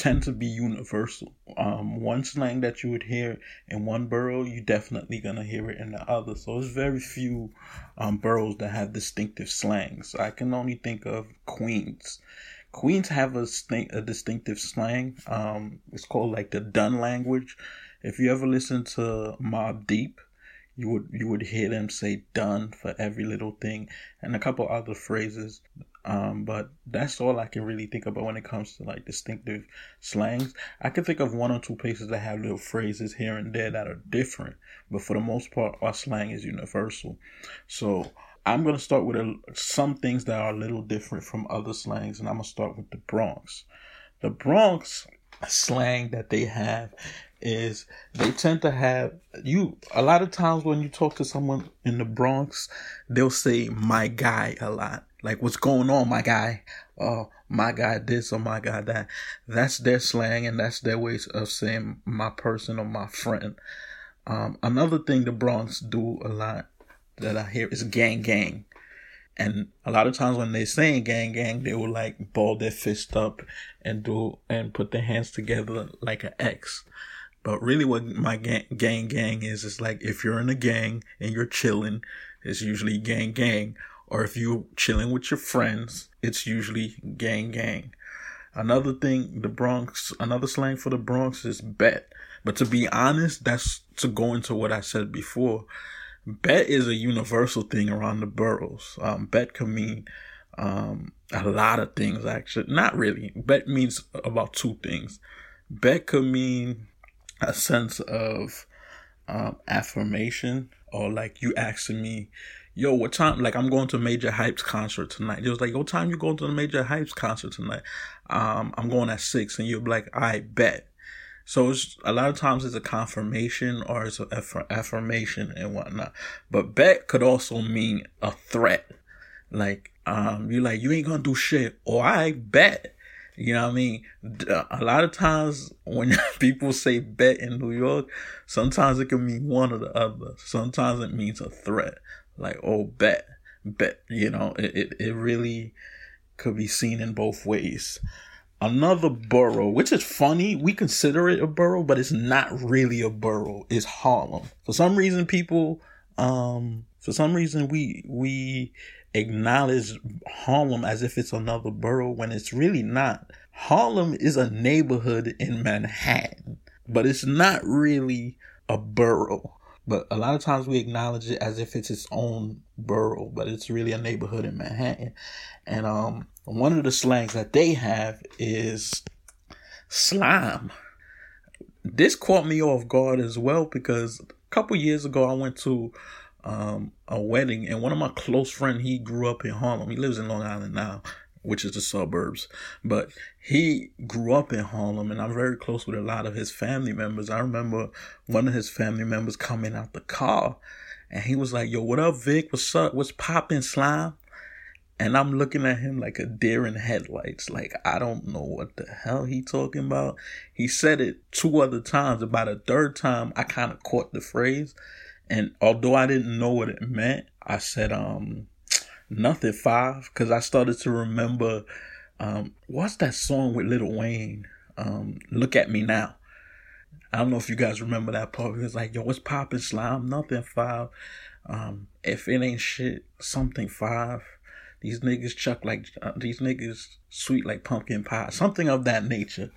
tend to be universal. Um, one slang that you would hear in one borough, you definitely gonna hear it in the other. So it's very few um, boroughs that have distinctive slangs. I can only think of Queens. Queens have a, sti- a distinctive slang. Um, it's called like the Dun language. If you ever listen to Mobb Deep, you would you would hear them say "done" for every little thing, and a couple other phrases. Um, but that's all I can really think about when it comes to like distinctive slangs. I can think of one or two places that have little phrases here and there that are different, but for the most part, our slang is universal. So I'm gonna start with a, some things that are a little different from other slangs, and I'm gonna start with the Bronx. The Bronx slang that they have is they tend to have you a lot of times when you talk to someone in the Bronx, they'll say my guy a lot. Like what's going on, my guy? Oh, my guy this or my guy that. That's their slang and that's their ways of saying my person or my friend. Um, another thing the Bronx do a lot that I hear is gang gang. And a lot of times when they're saying gang gang, they will like ball their fist up and do and put their hands together like an X. But really, what my gang gang, gang is is like if you're in a gang and you're chilling, it's usually gang gang. Or if you're chilling with your friends, it's usually gang gang. Another thing, the Bronx, another slang for the Bronx is bet. But to be honest, that's to go into what I said before. Bet is a universal thing around the boroughs. Um, bet can mean um, a lot of things, actually. Not really. Bet means about two things. Bet could mean a sense of um, affirmation or like you asking me, yo, what time? Like I'm going to a Major Hypes concert tonight. It was like, what time you going to the Major Hypes concert tonight? Um, I'm going at six, and you're like, I bet. So it's a lot of times it's a confirmation or it's an affirmation and whatnot. But bet could also mean a threat. Like, um, you're like, you ain't gonna do shit, or I bet. You know what I mean? A lot of times when people say bet in New York, sometimes it can mean one or the other. Sometimes it means a threat. Like, oh, bet, bet. You know, it, it, it really could be seen in both ways another borough, which is funny. We consider it a borough, but it's not really a borough. It's Harlem. For some reason, people, um, for some reason, we we acknowledge Harlem as if it's another borough when it's really not. Harlem is a neighborhood in Manhattan, but it's not really a borough. But a lot of times we acknowledge it as if it's its own borough, but it's really a neighborhood in Manhattan. And um, one of the slangs that they have is slime. This caught me off guard as well because a couple years ago I went to um, a wedding and one of my close friends he grew up in Harlem. He lives in Long Island now, which is the suburbs, but he grew up in Harlem and I'm very close with a lot of his family members. I remember one of his family members coming out the car and he was like, "Yo, what up, Vic? What's up? What's popping, slime?" And I'm looking at him like a deer in headlights. Like, I don't know what the hell he talking about. He said it two other times. About a third time, I kind of caught the phrase. And although I didn't know what it meant, I said, um, nothing five. Cause I started to remember, um, what's that song with Lil Wayne? Um, Look at Me Now. I don't know if you guys remember that part. He was like, yo, what's poppin' slime? Nothing five. Um, if it ain't shit, something five. These niggas chuck like uh, these niggas sweet like pumpkin pie, something of that nature.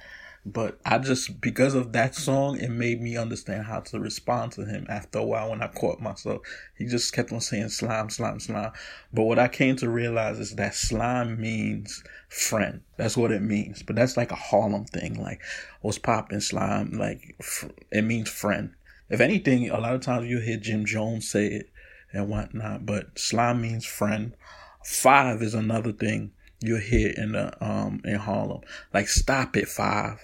But I just because of that song, it made me understand how to respond to him. After a while, when I caught myself, he just kept on saying slime, slime, slime. But what I came to realize is that slime means friend. That's what it means. But that's like a Harlem thing. Like what's popping slime? Like it means friend. If anything, a lot of times you hear Jim Jones say it and whatnot. But slime means friend. Five is another thing you'll hear in the um in Harlem. Like stop it five.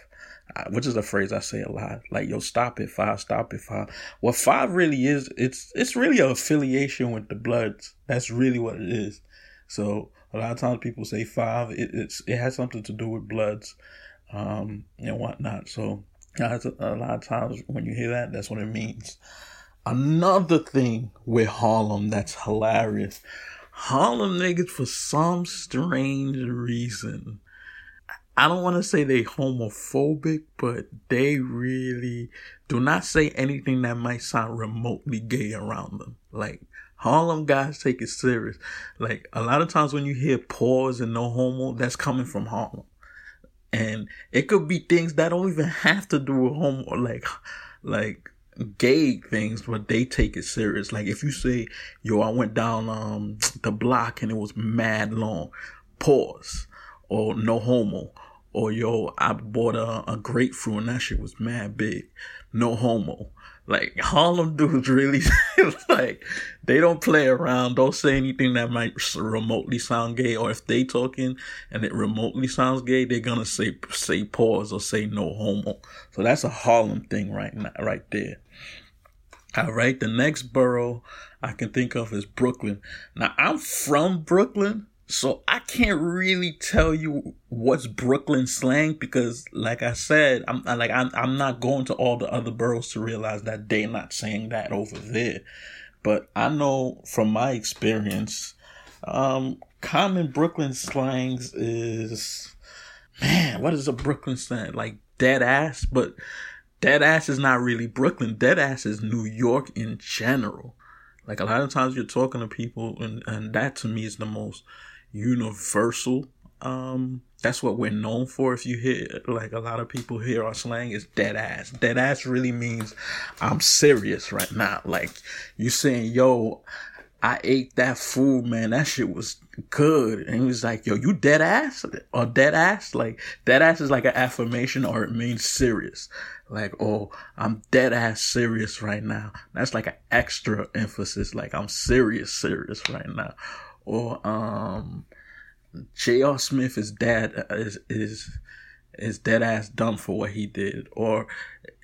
Which is a phrase I say a lot. Like, yo, stop it, five, stop it, five. What five really is, it's it's really an affiliation with the Bloods. That's really what it is. So a lot of times people say five. It, it's it has something to do with Bloods, um, and whatnot. So a, a lot of times when you hear that, that's what it means. Another thing with Harlem that's hilarious Harlem niggas, for some strange reason, I don't want to say they homophobic, but they really do not say anything that might sound remotely gay around them. Like Harlem guys take it serious. Like a lot of times when you hear pause and no homo, that's coming from Harlem. And it could be things that don't even have to do with homo, like, like gay things, but they take it serious. Like if you say, "Yo, I went down um the block and it was mad long," pause, or no homo, or yo, I bought a, a grapefruit and that shit was mad big, no homo. Like Harlem dudes really like they don't play around. Don't say anything that might remotely sound gay. Or if they talking and it remotely sounds gay, they're gonna say say pause or say no homo. So that's a Harlem thing right now, right there. All right, the next borough I can think of is Brooklyn. Now I'm from Brooklyn, so I can't really tell you what's Brooklyn slang because, like I said, I'm like I'm I'm not going to all the other boroughs to realize that they're not saying that over there. But I know from my experience, um, common Brooklyn slangs is man, what is a Brooklyn slang like dead ass? But dead ass is not really Brooklyn. Dead ass is New York in general. Like a lot of times you're talking to people, and and that to me is the most universal um that's what we're known for. If you hear like a lot of people hear our slang is dead ass. Dead ass really means I'm serious right now. Like you saying, yo, I ate that food, man. That shit was good. And he was like, yo, you dead ass or dead ass? Like dead ass is like an affirmation or it means serious. Like, oh, I'm dead ass serious right now. That's like an extra emphasis. Like I'm serious, serious right now. Or, um, J.R. Smith is dead is is is dead ass dumb for what he did, or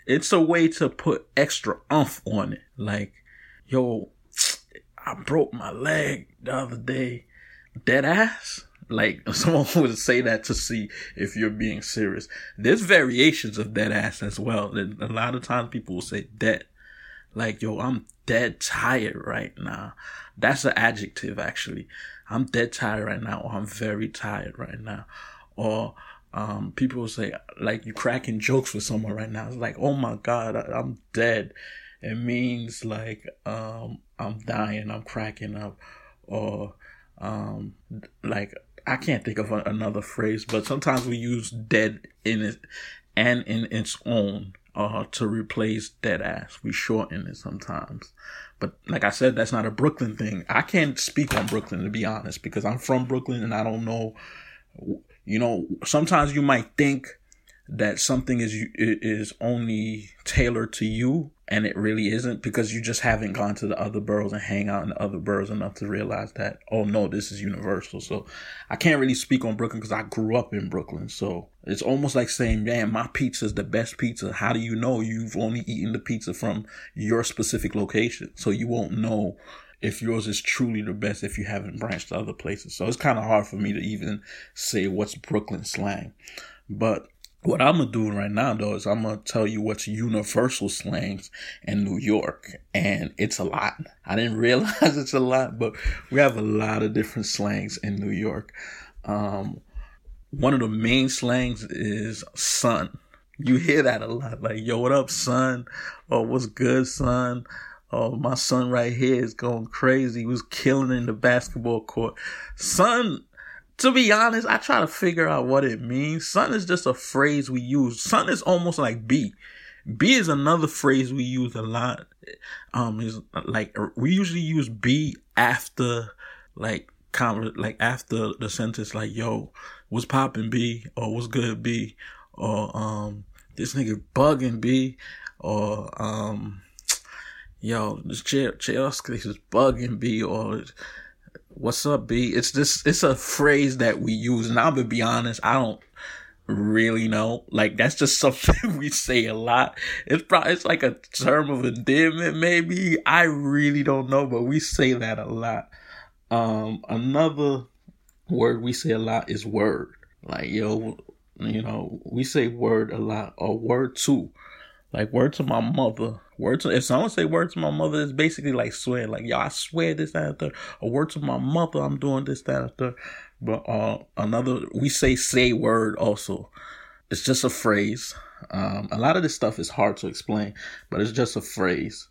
it's a way to put extra umph on it. Like, yo, I broke my leg the other day. Dead ass. Like someone would say that to see if you're being serious. There's variations of dead ass as well. A lot of times people will say dead. Like, yo, I'm dead tired right now. That's an adjective actually. I'm dead tired right now, or I'm very tired right now. Or um, people say, like, you're cracking jokes with someone right now. It's like, oh my God, I, am dead. It means like, um, I'm dying, I'm cracking up. Or, um, like, I can't think of a, another phrase, but sometimes we use dead in it and in its own uh, to replace dead ass. We shorten it sometimes. But like I said, that's not a Brooklyn thing. I can't speak on Brooklyn to be honest because I'm from Brooklyn and I don't know. You know, sometimes you might think that something is is only tailored to you and it really isn't because you just haven't gone to the other boroughs and hang out in the other boroughs enough to realize that oh no this is universal. So i can't really speak on brooklyn because i grew up in brooklyn. So it's almost like saying man my pizza is the best pizza. How do you know you've only eaten the pizza from your specific location? So you won't know if yours is truly the best if you haven't branched to other places. So it's kind of hard for me to even say what's brooklyn slang. But what I'm gonna do right now though is I'm gonna tell you what's universal slangs in New York, and it's a lot. I didn't realize it's a lot, but we have a lot of different slangs in New York. Um, one of the main slangs is son. You hear that a lot, like "Yo, what up, son?" or "What's good, son?" Oh, my son right here is going crazy. He was killing in the basketball court. Son to be honest, I try to figure out what it means. Son is just a phrase we use. Son is almost like B. B is another phrase we use a lot. Um, is like we usually use B after like conver- like after the sentence like yo, what's popping B or what's good B or um this nigga bugging B or um yo this chair chair is bugging B or what's up, B? It's just it's a phrase that we use, and I'm gonna be honest, I don't really know. Like that's just something we say a lot. It's probably it's like a term of endearment, maybe. I really don't know, but we say that a lot. Um, another word we say a lot is word. Like yo, you know, we say word a lot or word too. Like word to my mother. Word to if someone say words to my mother, it's basically like swear. Like yo, I swear this that and third. A word to my mother, I'm doing this that and third. But uh, another we say say word also. It's just a phrase. Um, a lot of this stuff is hard to explain, but it's just a phrase.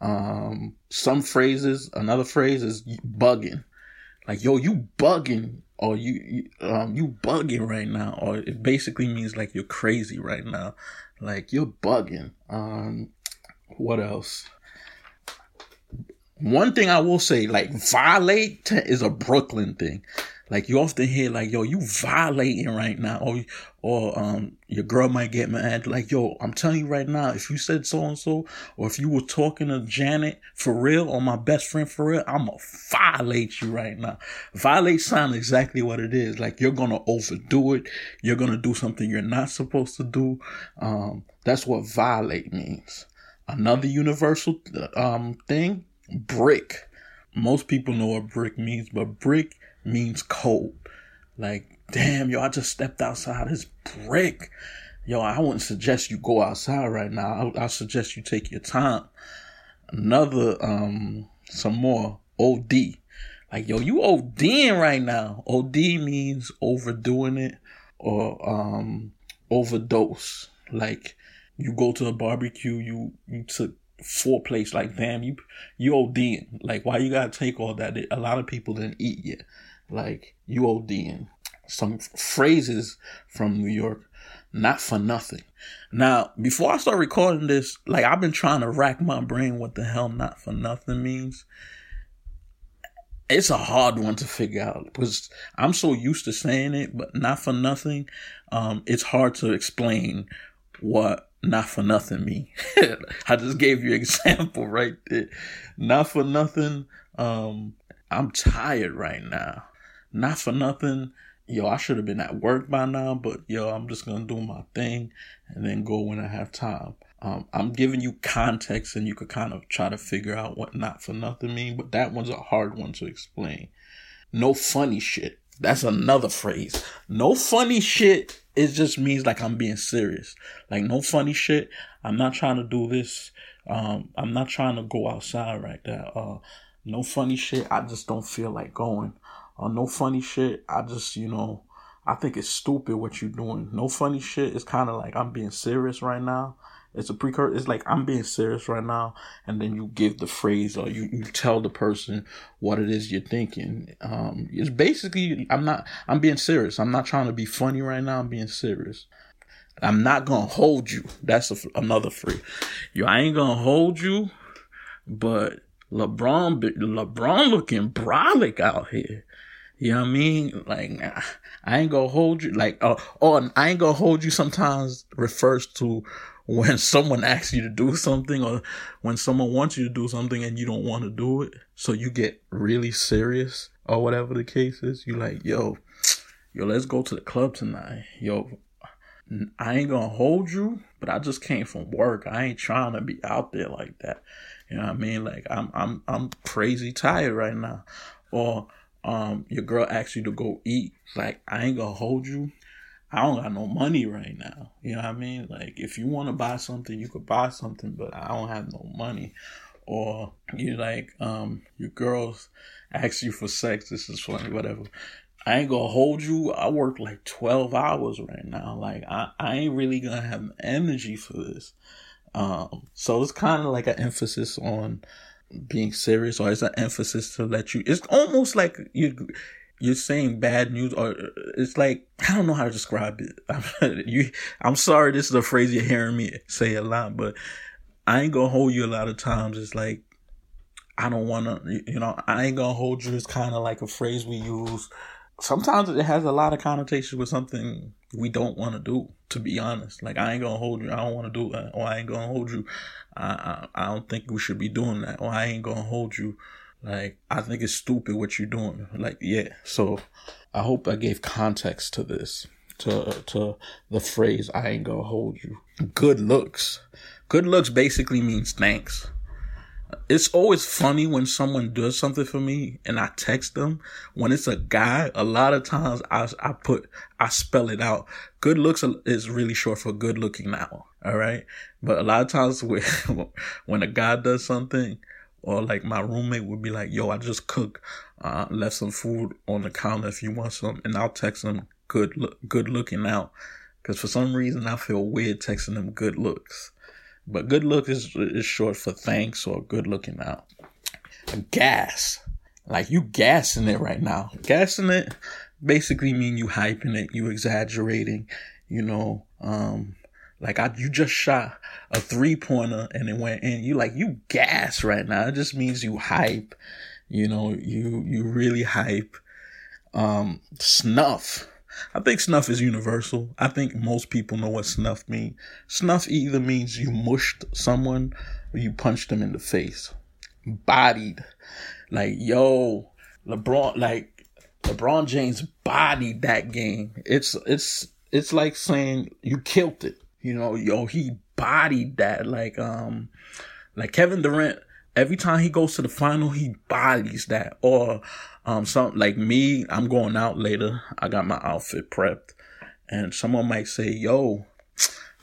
Um, some phrases, another phrase is bugging. Like yo, you bugging or you, you um you bugging right now, or it basically means like you're crazy right now. Like you're bugging. Um, what else? One thing I will say, like violate is a Brooklyn thing. Like you often hear like, yo, you violating right now, or or um your girl might get mad. Like, yo, I'm telling you right now, if you said so and so, or if you were talking to Janet for real, or my best friend for real, I'ma violate you right now. Violate sound exactly what it is. Like you're gonna overdo it. You're gonna do something you're not supposed to do. Um, that's what violate means. Another universal um thing, brick. Most people know what brick means, but brick means cold. Like, damn, yo, I just stepped outside. It's brick. Yo, I wouldn't suggest you go outside right now. I, I suggest you take your time. Another, um, some more OD. Like, yo, you ODing right now. OD means overdoing it or, um, overdose. Like, you go to a barbecue, you, you took four plates. Like, damn, you, you ODing. Like, why you gotta take all that? A lot of people didn't eat yet. Like you ODing. some phrases from New York, not for nothing. Now, before I start recording this, like I've been trying to rack my brain what the hell not for nothing means. It's a hard one to figure out because I'm so used to saying it, but not for nothing. Um, it's hard to explain what not for nothing me. I just gave you example right there. Not for nothing. Um, I'm tired right now. Not for nothing. Yo, I should have been at work by now, but yo, I'm just gonna do my thing and then go when I have time. Um, I'm giving you context and you could kind of try to figure out what not for nothing mean, but that one's a hard one to explain. No funny shit. That's another phrase. No funny shit. It just means like I'm being serious. Like no funny shit. I'm not trying to do this. Um, I'm not trying to go outside right now. Uh, no funny shit. I just don't feel like going. Uh, no funny shit. I just, you know, I think it's stupid what you're doing. No funny shit. It's kind of like I'm being serious right now. It's a precursor. It's like I'm being serious right now, and then you give the phrase or you, you tell the person what it is you're thinking. Um, it's basically I'm not. I'm being serious. I'm not trying to be funny right now. I'm being serious. I'm not gonna hold you. That's a, another phrase. You, I ain't gonna hold you, but LeBron, LeBron looking brolic out here. You know what I mean? Like, I ain't gonna hold you. Like, uh, or I ain't gonna hold you sometimes refers to when someone asks you to do something or when someone wants you to do something and you don't want to do it. So you get really serious or whatever the case is. You like, yo, yo, let's go to the club tonight. Yo, I ain't gonna hold you, but I just came from work. I ain't trying to be out there like that. You know what I mean? Like I'm I'm I'm crazy tired right now. Or um your girl asks you to go eat. Like I ain't gonna hold you. I don't got no money right now. You know what I mean? Like if you want to buy something, you could buy something, but I don't have no money. Or you like um your girls ask you for sex. This is funny, whatever. I ain't gonna hold you. I work like 12 hours right now. Like I, I ain't really gonna have energy for this. Um, so it's kind of like an emphasis on being serious, or it's an emphasis to let you. It's almost like you you're saying bad news, or it's like I don't know how to describe it. you, I'm sorry, this is a phrase you're hearing me say a lot, but I ain't gonna hold you a lot of times. It's like I don't wanna, you know, I ain't gonna hold you. It's kind of like a phrase we use. Sometimes it has a lot of connotations with something we don't want to do. To be honest, like I ain't gonna hold you. I don't want to do that, or I ain't gonna hold you. I, I don't think we should be doing that, or I ain't gonna hold you. Like I think it's stupid what you're doing. Like yeah. So I hope I gave context to this, to to the phrase "I ain't gonna hold you." Good looks. Good looks basically means thanks it's always funny when someone does something for me and I text them. When it's a guy, a lot of times I, I put, I spell it out. Good looks is really short for good looking now. All right. But a lot of times when, when a guy does something or like my roommate would be like, yo, I just cooked, uh, left some food on the counter if you want some. And I'll text them good, look, good looking out. Cause for some reason I feel weird texting them good looks. But good look is is short for thanks or good looking out. Gas. Like you gassing it right now. Gassing it basically mean you hyping it, you exaggerating, you know, um, like I you just shot a three pointer and it went in. You like you gas right now. It just means you hype. You know, you you really hype. Um snuff. I think snuff is universal. I think most people know what snuff means. Snuff either means you mushed someone or you punched them in the face. Bodied. Like, yo, LeBron, like, LeBron James bodied that game. It's, it's, it's like saying you killed it. You know, yo, he bodied that. Like, um, like Kevin Durant, every time he goes to the final, he bodies that. Or um, some like me, I'm going out later. I got my outfit prepped, and someone might say, "Yo,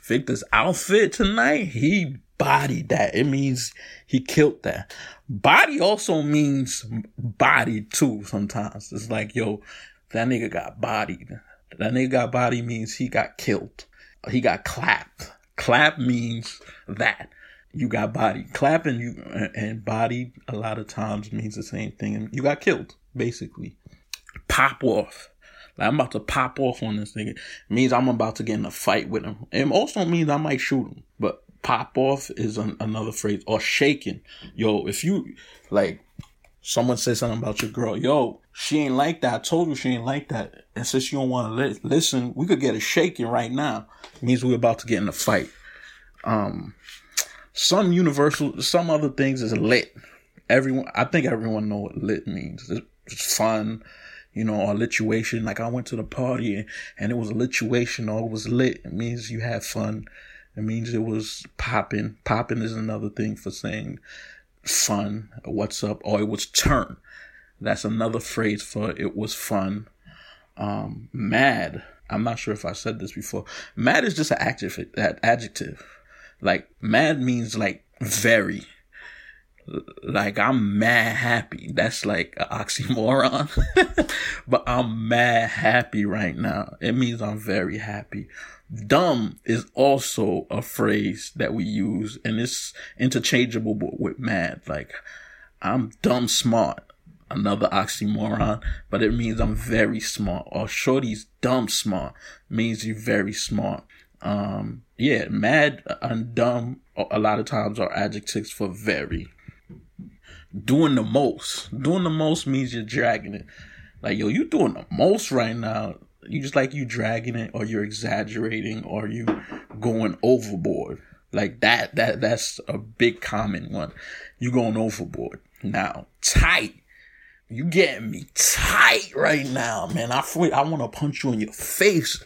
Victor's outfit tonight, he bodied that. It means he killed that. Body also means body too. Sometimes it's like, yo, that nigga got bodied. That nigga got body means he got killed. He got clapped. Clap means that you got body. Clapping you and body a lot of times means the same thing. You got killed basically. Pop off. Like I'm about to pop off on this nigga. It means I'm about to get in a fight with him. It also means I might shoot him. But pop off is an, another phrase. Or shaking. Yo, if you like someone says something about your girl, yo, she ain't like that. I told you she ain't like that. And since you don't want to li- listen, we could get a shaking right now. It means we're about to get in a fight. Um, some universal, some other things is lit. Everyone, I think everyone know what lit means. It's, fun, you know, or lituation. Like I went to the party and, and it was a lituation or it was lit. It means you had fun. It means it was popping. Popping is another thing for saying fun, what's up, or it was turn. That's another phrase for it was fun. Um, mad. I'm not sure if I said this before. Mad is just an adjective. Adjective. Like mad means like very. Like I'm mad happy. That's like an oxymoron. but I'm mad happy right now. It means I'm very happy. Dumb is also a phrase that we use and it's interchangeable with mad. Like I'm dumb smart. Another oxymoron, but it means I'm very smart. Or shorty's dumb smart means you're very smart. Um, yeah, mad and dumb a lot of times are adjectives for very. Doing the most. Doing the most means you're dragging it. Like, yo, you doing the most right now. You just like you dragging it or you're exaggerating or you going overboard. Like that, that, that's a big common one. You going overboard. Now, tight. You getting me tight right now, man. I feel, I want to punch you in your face.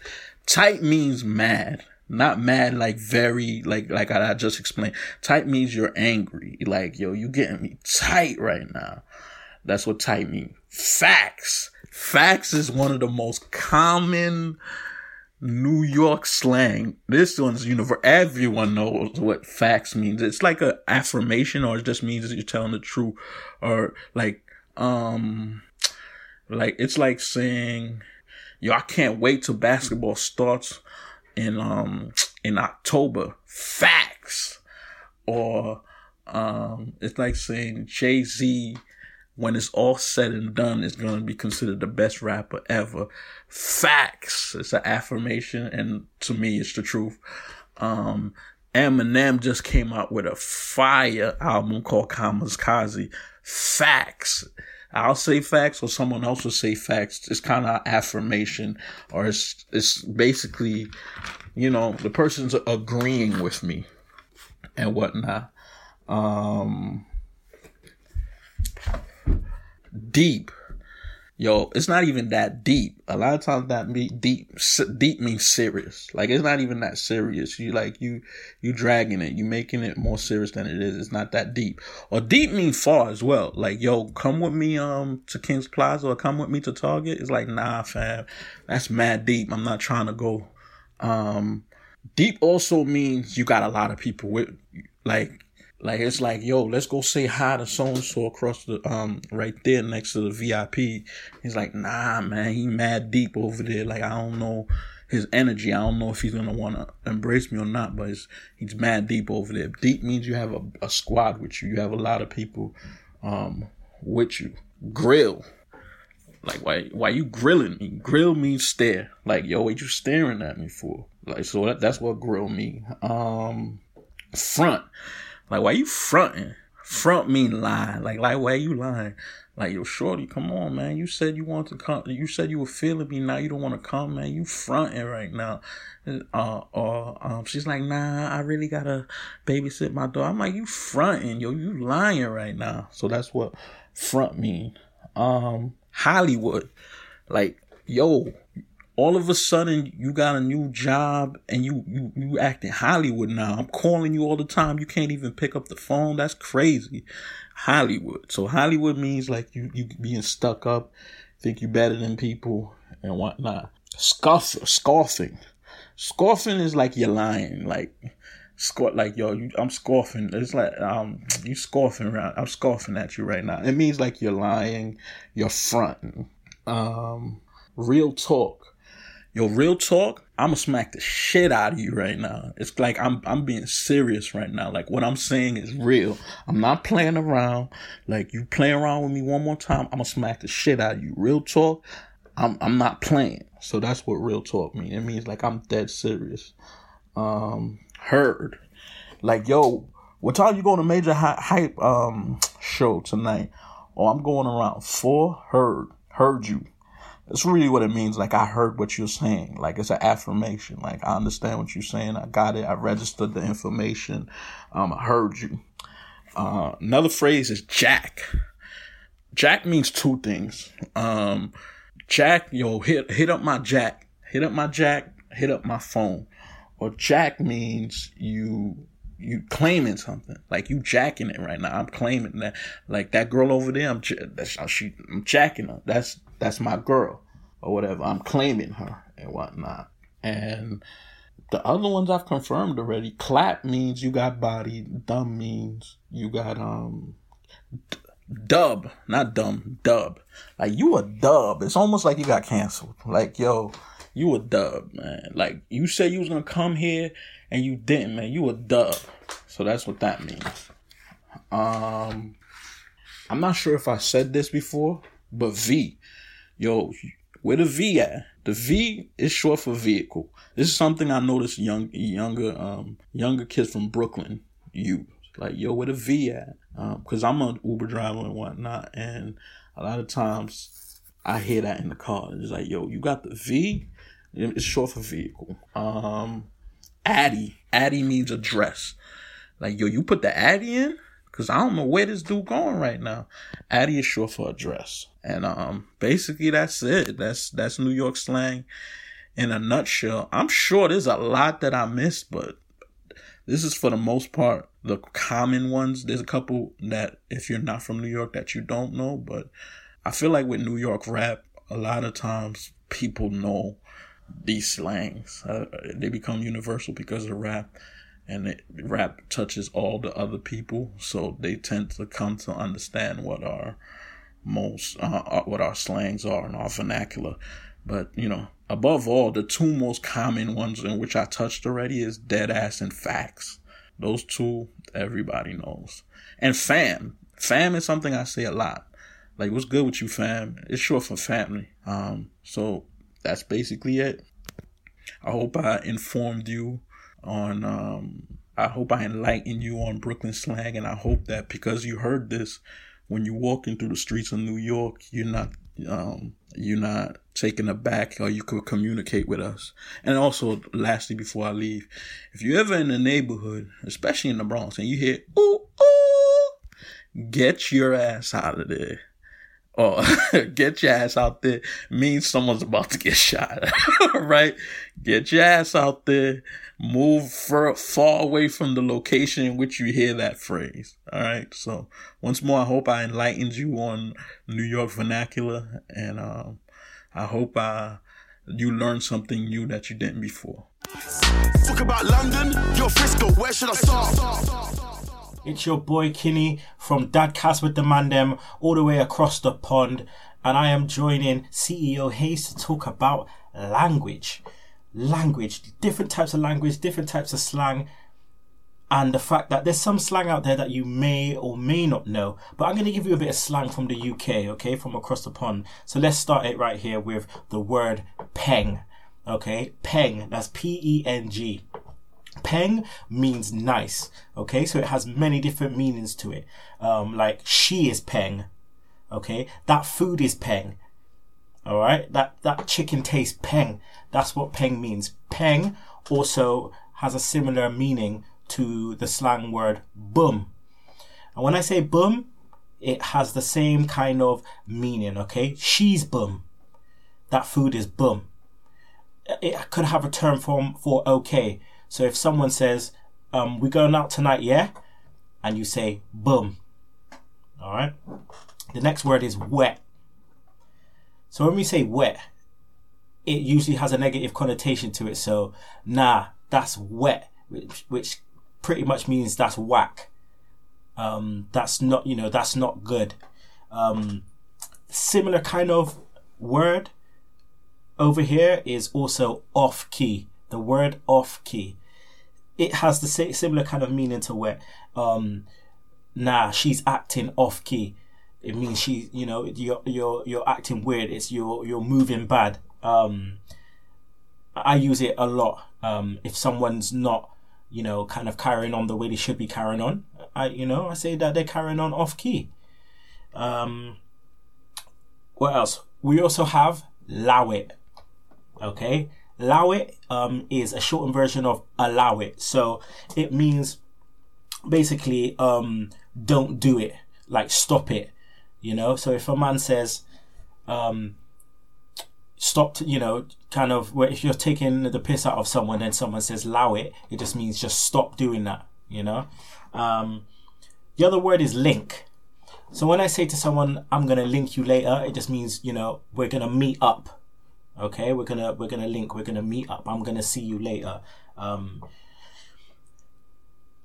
Tight means mad not mad like very like like I just explained. Tight means you're angry. Like yo, you getting me tight right now. That's what tight means. Facts. Facts is one of the most common New York slang. This one's universal. Everyone knows what facts means. It's like an affirmation, or it just means that you're telling the truth, or like um, like it's like saying, "Yo, I can't wait till basketball starts." in um in October. Facts. Or um it's like saying Jay Z when it's all said and done is gonna be considered the best rapper ever. Facts. It's an affirmation and to me it's the truth. Um Eminem just came out with a fire album called Kamikaze. Facts. I'll say facts or someone else will say facts. It's kind of affirmation or it's, it's basically, you know, the person's agreeing with me and whatnot. Um, deep. Yo, it's not even that deep. A lot of times that me deep, deep means serious. Like it's not even that serious. You like you, you dragging it. You making it more serious than it is. It's not that deep. Or deep means far as well. Like yo, come with me um to King's Plaza or come with me to Target. It's like nah, fam. That's mad deep. I'm not trying to go. Um, deep also means you got a lot of people with like like it's like, yo, let's go say hi to so and so across the um right there next to the VIP. He's like, nah, man, he mad deep over there. Like I don't know his energy. I don't know if he's gonna want to embrace me or not, but he's mad deep over there. Deep means you have a, a squad with you. You have a lot of people um with you. Grill. Like why why you grilling me? Grill means stare. Like yo, what you staring at me for? Like so that, that's what grill mean. Um, front. Like, why you fronting? Front mean lie. Like, like, why you lying? Like, yo, shorty, come on, man. You said you want to come. You said you were feeling me. Now you don't want to come, man. You fronting right now. Uh, or um, she's like, nah, I really gotta babysit my daughter. I'm like, you fronting, yo. You lying right now. So that's what front mean. Um, Hollywood, like, yo, all of a sudden you got a new job and you you you act in Hollywood now. I'm calling you all the time. You can't even pick up the phone. That's crazy. Hollywood. So Hollywood means like you you being stuck up, think you better than people and whatnot. Scoff scoffing. Scoffing is like you're lying. Like scoff like yo, you, I'm scoffing. It's like um you scoffing around. I'm scoffing at you right now. It means like you're lying, you're fronting. Um real talk yo, real talk, I'ma smack the shit out of you right now. It's like I'm I'm being serious right now. Like what I'm saying is real. I'm not playing around. Like you play around with me one more time, I'ma smack the shit out of you. Real talk, I'm I'm not playing. So that's what real talk means. It means like I'm dead serious. Um, heard, like yo, what time you going to major hy- hype um show tonight? Oh, I'm going around four. Heard, heard you. That's really what it means. Like I heard what you're saying. Like it's an affirmation. Like I understand what you're saying. I got it. I registered the information. Um, I heard you. Uh, another phrase is jack. Jack means two things. Um, Jack, yo, hit hit up my Jack, hit up my Jack, hit up my phone. Or Jack means you you claiming something, like you jacking it right now. I'm claiming that, like that girl over there. I'm how she. I'm jacking her. That's that's my girl, or whatever. I'm claiming her and whatnot. And the other ones I've confirmed already. Clap means you got body. Dumb means you got um dub, not dumb, dub. Like you a dub. It's almost like you got canceled. Like yo, you a dub, man. Like you said you was gonna come here and you didn't, man. You a dub. So that's what that means. Um, I'm not sure if I said this before, but V, yo, where the V at? The V is short for vehicle. This is something I noticed young, younger, um, younger kids from Brooklyn use. Like, yo, where the V at? Um, I'm an Uber driver and whatnot, and a lot of times I hear that in the car. It's like, yo, you got the V? It's short for vehicle. Um, Addy. Addy means address. Like, yo, you put the Addy in? Cause I don't know where this dude going right now. Addy is short for address. And um basically that's it. That's that's New York slang in a nutshell. I'm sure there's a lot that I missed, but this is for the most part the common ones. There's a couple that if you're not from New York that you don't know, but I feel like with New York rap, a lot of times people know these slangs. Uh, they become universal because of rap and it, rap touches all the other people, so they tend to come to understand what our most uh, uh, what our slangs are and our vernacular. But you know, above all, the two most common ones in which I touched already is dead ass and facts. Those two everybody knows. And fam, fam is something I say a lot. Like, what's good with you, fam? It's short for family. Um, so that's basically it. I hope I informed you on um I hope I enlightened you on Brooklyn slang and I hope that because you heard this when you're walking through the streets of New York, you're not um you're not taken aback or you could communicate with us. And also lastly before I leave, if you're ever in the neighborhood, especially in the Bronx, and you hear ooh ooh get your ass out of there or get your ass out there means someone's about to get shot, right? Get your ass out there, move far, far away from the location in which you hear that phrase. All right. So once more, I hope I enlightened you on New York vernacular, and um, I hope I you learned something new that you didn't before. Talk about London, your Frisco. Where should I start? It's your boy Kinney from Dadcast with the Mandem all the way across the pond, and I am joining CEO Haize to talk about language. Language, different types of language, different types of slang, and the fact that there's some slang out there that you may or may not know. But I'm going to give you a bit of slang from the UK, okay, from across the pond. So let's start it right here with the word peng, okay? Peng, that's P E N G. Peng means nice. Okay, so it has many different meanings to it. Um, like she is Peng. Okay, that food is Peng. All right, that that chicken tastes Peng. That's what Peng means. Peng also has a similar meaning to the slang word boom. And when I say boom, it has the same kind of meaning. Okay, she's boom. That food is boom. It could have a term form for okay. So if someone says, um, we're going out tonight, yeah? And you say, boom. All right. The next word is wet. So when we say wet, it usually has a negative connotation to it. So, nah, that's wet, which, which pretty much means that's whack. Um, that's not, you know, that's not good. Um, similar kind of word over here is also off key. The word off key it has the same similar kind of meaning to wet. um, nah, she's acting off key. It means she, you know, you're you're you're acting weird. It's you're you're moving bad. Um, I use it a lot. Um, if someone's not, you know, kind of carrying on the way they should be carrying on, I, you know, I say that they're carrying on off key. Um, what else? We also have allow it. Okay, allow it um, is a shortened version of allow it. So it means basically um, don't do it, like stop it. You know, so if a man says, um, stop, you know, kind of, where if you're taking the piss out of someone and someone says allow it, it just means just stop doing that, you know. Um, the other word is link. So when I say to someone, I'm gonna link you later, it just means, you know, we're gonna meet up. Okay, we're gonna we're gonna link, we're gonna meet up. I'm gonna see you later. Um,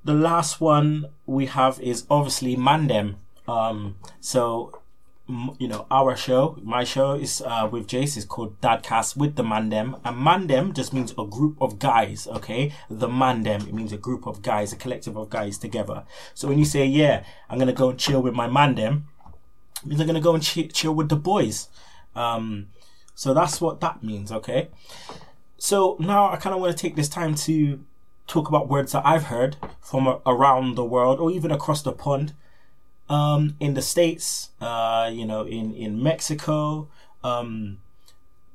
the last one we have is obviously Mandem. Um, so you know our show, my show is uh, with Jace is called Dadcast with the Mandem, and Mandem just means a group of guys. Okay, the Mandem it means a group of guys, a collective of guys together. So when you say yeah, I'm gonna go and chill with my Mandem, it means I'm gonna go and chi- chill with the boys. Um, so that's what that means. Okay. So now I kind of want to take this time to talk about words that I've heard from around the world or even across the pond. Um, in the states, uh, you know, in in Mexico, um,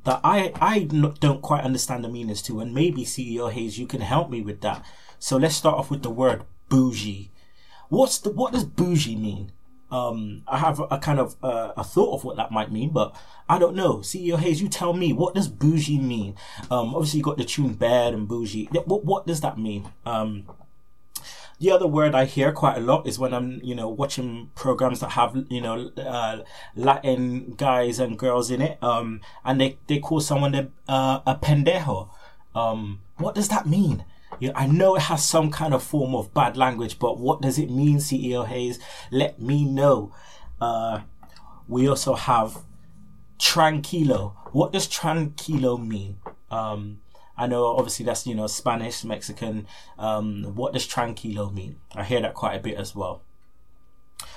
that I I don't quite understand the meanings to, and maybe CEO Haize, you can help me with that. So let's start off with the word bougie. What's the what does bougie mean? Um, I have a kind of uh, a thought of what that might mean, but I don't know. CEO Haize, you tell me. What does bougie mean? Um, obviously you got the tune bad and bougie. What what does that mean? Um, the other word I hear quite a lot is when I'm, you know, watching programs that have, you know, uh, Latin guys and girls in it, um, and they, they call someone a, uh, a pendejo. Um, what does that mean? You know, I know it has some kind of form of bad language, but what does it mean, CEO Haize? Let me know. Uh, we also have tranquilo. What does tranquilo mean? Um, I know obviously that's you know Spanish, Mexican. Um, what does tranquilo mean? I hear that quite a bit as well.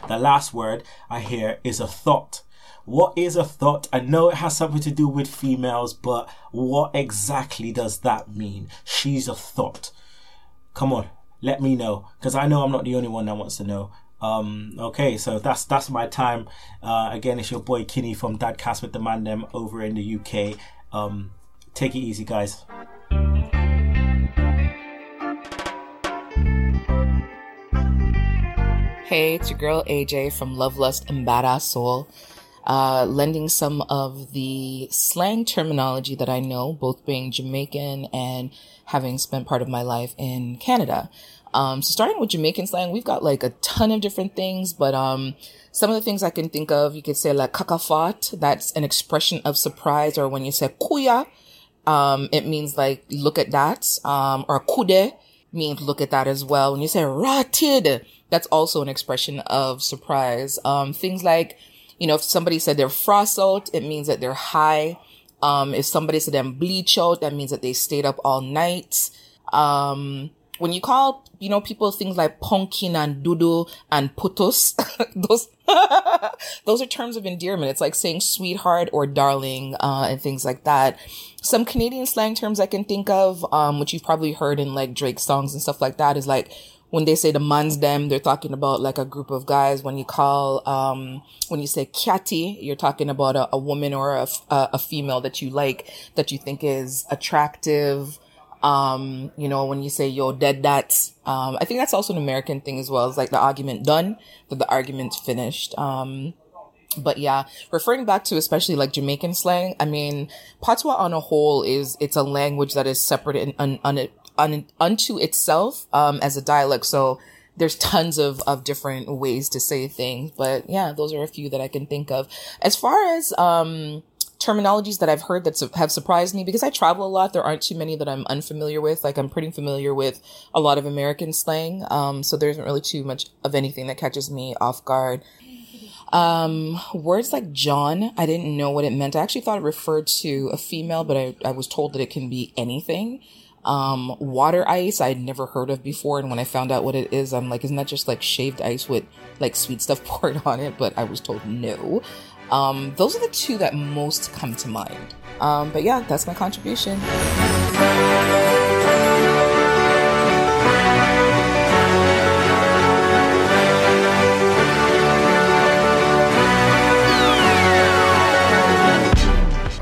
The last word I hear is a thought. What is a thought? I know it has something to do with females, but what exactly does that mean? She's a thought. Come on, let me know, because I know I'm not the only one that wants to know. Um, okay, so that's that's my time. Uh, again, it's your boy Kinney from Dadcast with the Mandem over in the UK. Um, take it easy, guys. Hey, it's your girl AJ from Love Lust and Badass Soul, uh, lending some of the slang terminology that I know, both being Jamaican and having spent part of my life in Canada. Um, so starting with Jamaican slang, we've got like a ton of different things, but um, some of the things I can think of, you could say like kakafat, that's an expression of surprise, or when you say kuya, um, it means like look at that, um, or kude means look at that as well. When you say ratted, that's also an expression of surprise. Um, things like, you know, if somebody said they're frost out, it means that they're high. Um, if somebody said them bleach out, that means that they stayed up all night. Um, when you call, you know, people things like pumpkin and doodle and putos, those, those are terms of endearment. It's like saying sweetheart or darling, uh, and things like that. Some Canadian slang terms I can think of, um, which you've probably heard in like Drake songs and stuff like that is like, when they say the man's them, they're talking about like a group of guys. When you call, um, when you say catty, you're talking about a, a woman or a, a female that you like, that you think is attractive. Um, you know, when you say yo dead that, um, I think that's also an American thing as well. It's like the argument done, that the argument's finished. Um, but yeah, referring back to especially like Jamaican slang, I mean, Patois on a whole is, it's a language that is separate and un, un, un, unto itself, um, as a dialect. So there's tons of, of different ways to say things. But yeah, those are a few that I can think of. As far as, um, terminologies that I've heard that su- have surprised me because I travel a lot. There aren't too many that I'm unfamiliar with. Like I'm pretty familiar with a lot of American slang. Um, so there isn't really too much of anything that catches me off guard. Um, words like jawn, I didn't know what it meant. I actually thought it referred to a female, but I, I was told that it can be anything. Um, water ice I'd never heard of before, and when I found out what it is, I'm like, isn't that just like shaved ice with like sweet stuff poured on it? But I was told no. Um, those are the two that most come to mind. Um, but yeah, that's my contribution.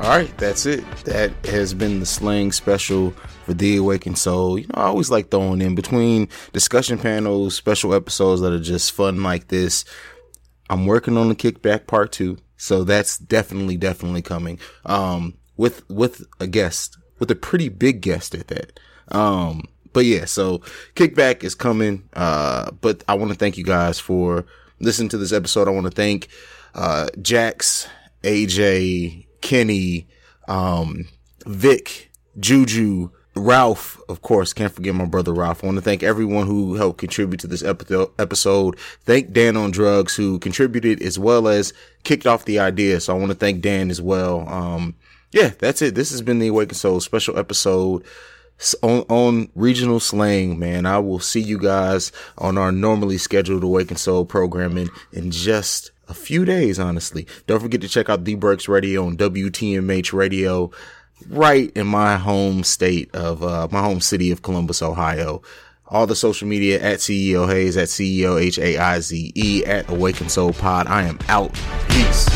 All right, that's it. That has been the slang special for The Awakened Soul. You know, I always like throwing in between discussion panels, special episodes that are just fun like this. I'm working on the kickback part two, so that's definitely, definitely coming. Um, with with a guest, with a pretty big guest at that. Um, but yeah, so kickback is coming. Uh, but I want to thank you guys for listening to this episode. I want to thank uh Jax, AJ, Kenny, um, Vic, Juju, Ralph, of course, can't forget my brother Ralph. I want to thank everyone who helped contribute to this episode. Thank Dan on Drugs who contributed as well as kicked off the idea. So I want to thank Dan as well. Um, yeah, that's it. This has been the Awakened Soul special episode on, on regional slang, man. I will see you guys on our normally scheduled Awakened Soul programming in just a few days, honestly. Don't forget to check out The Burks Radio on WTMH Radio right in my home state of, uh, my home city of Columbus, Ohio. All the social media at CEO Haize, at CEO H A I Z E, at Awaken Soul Pod. I am out. Peace.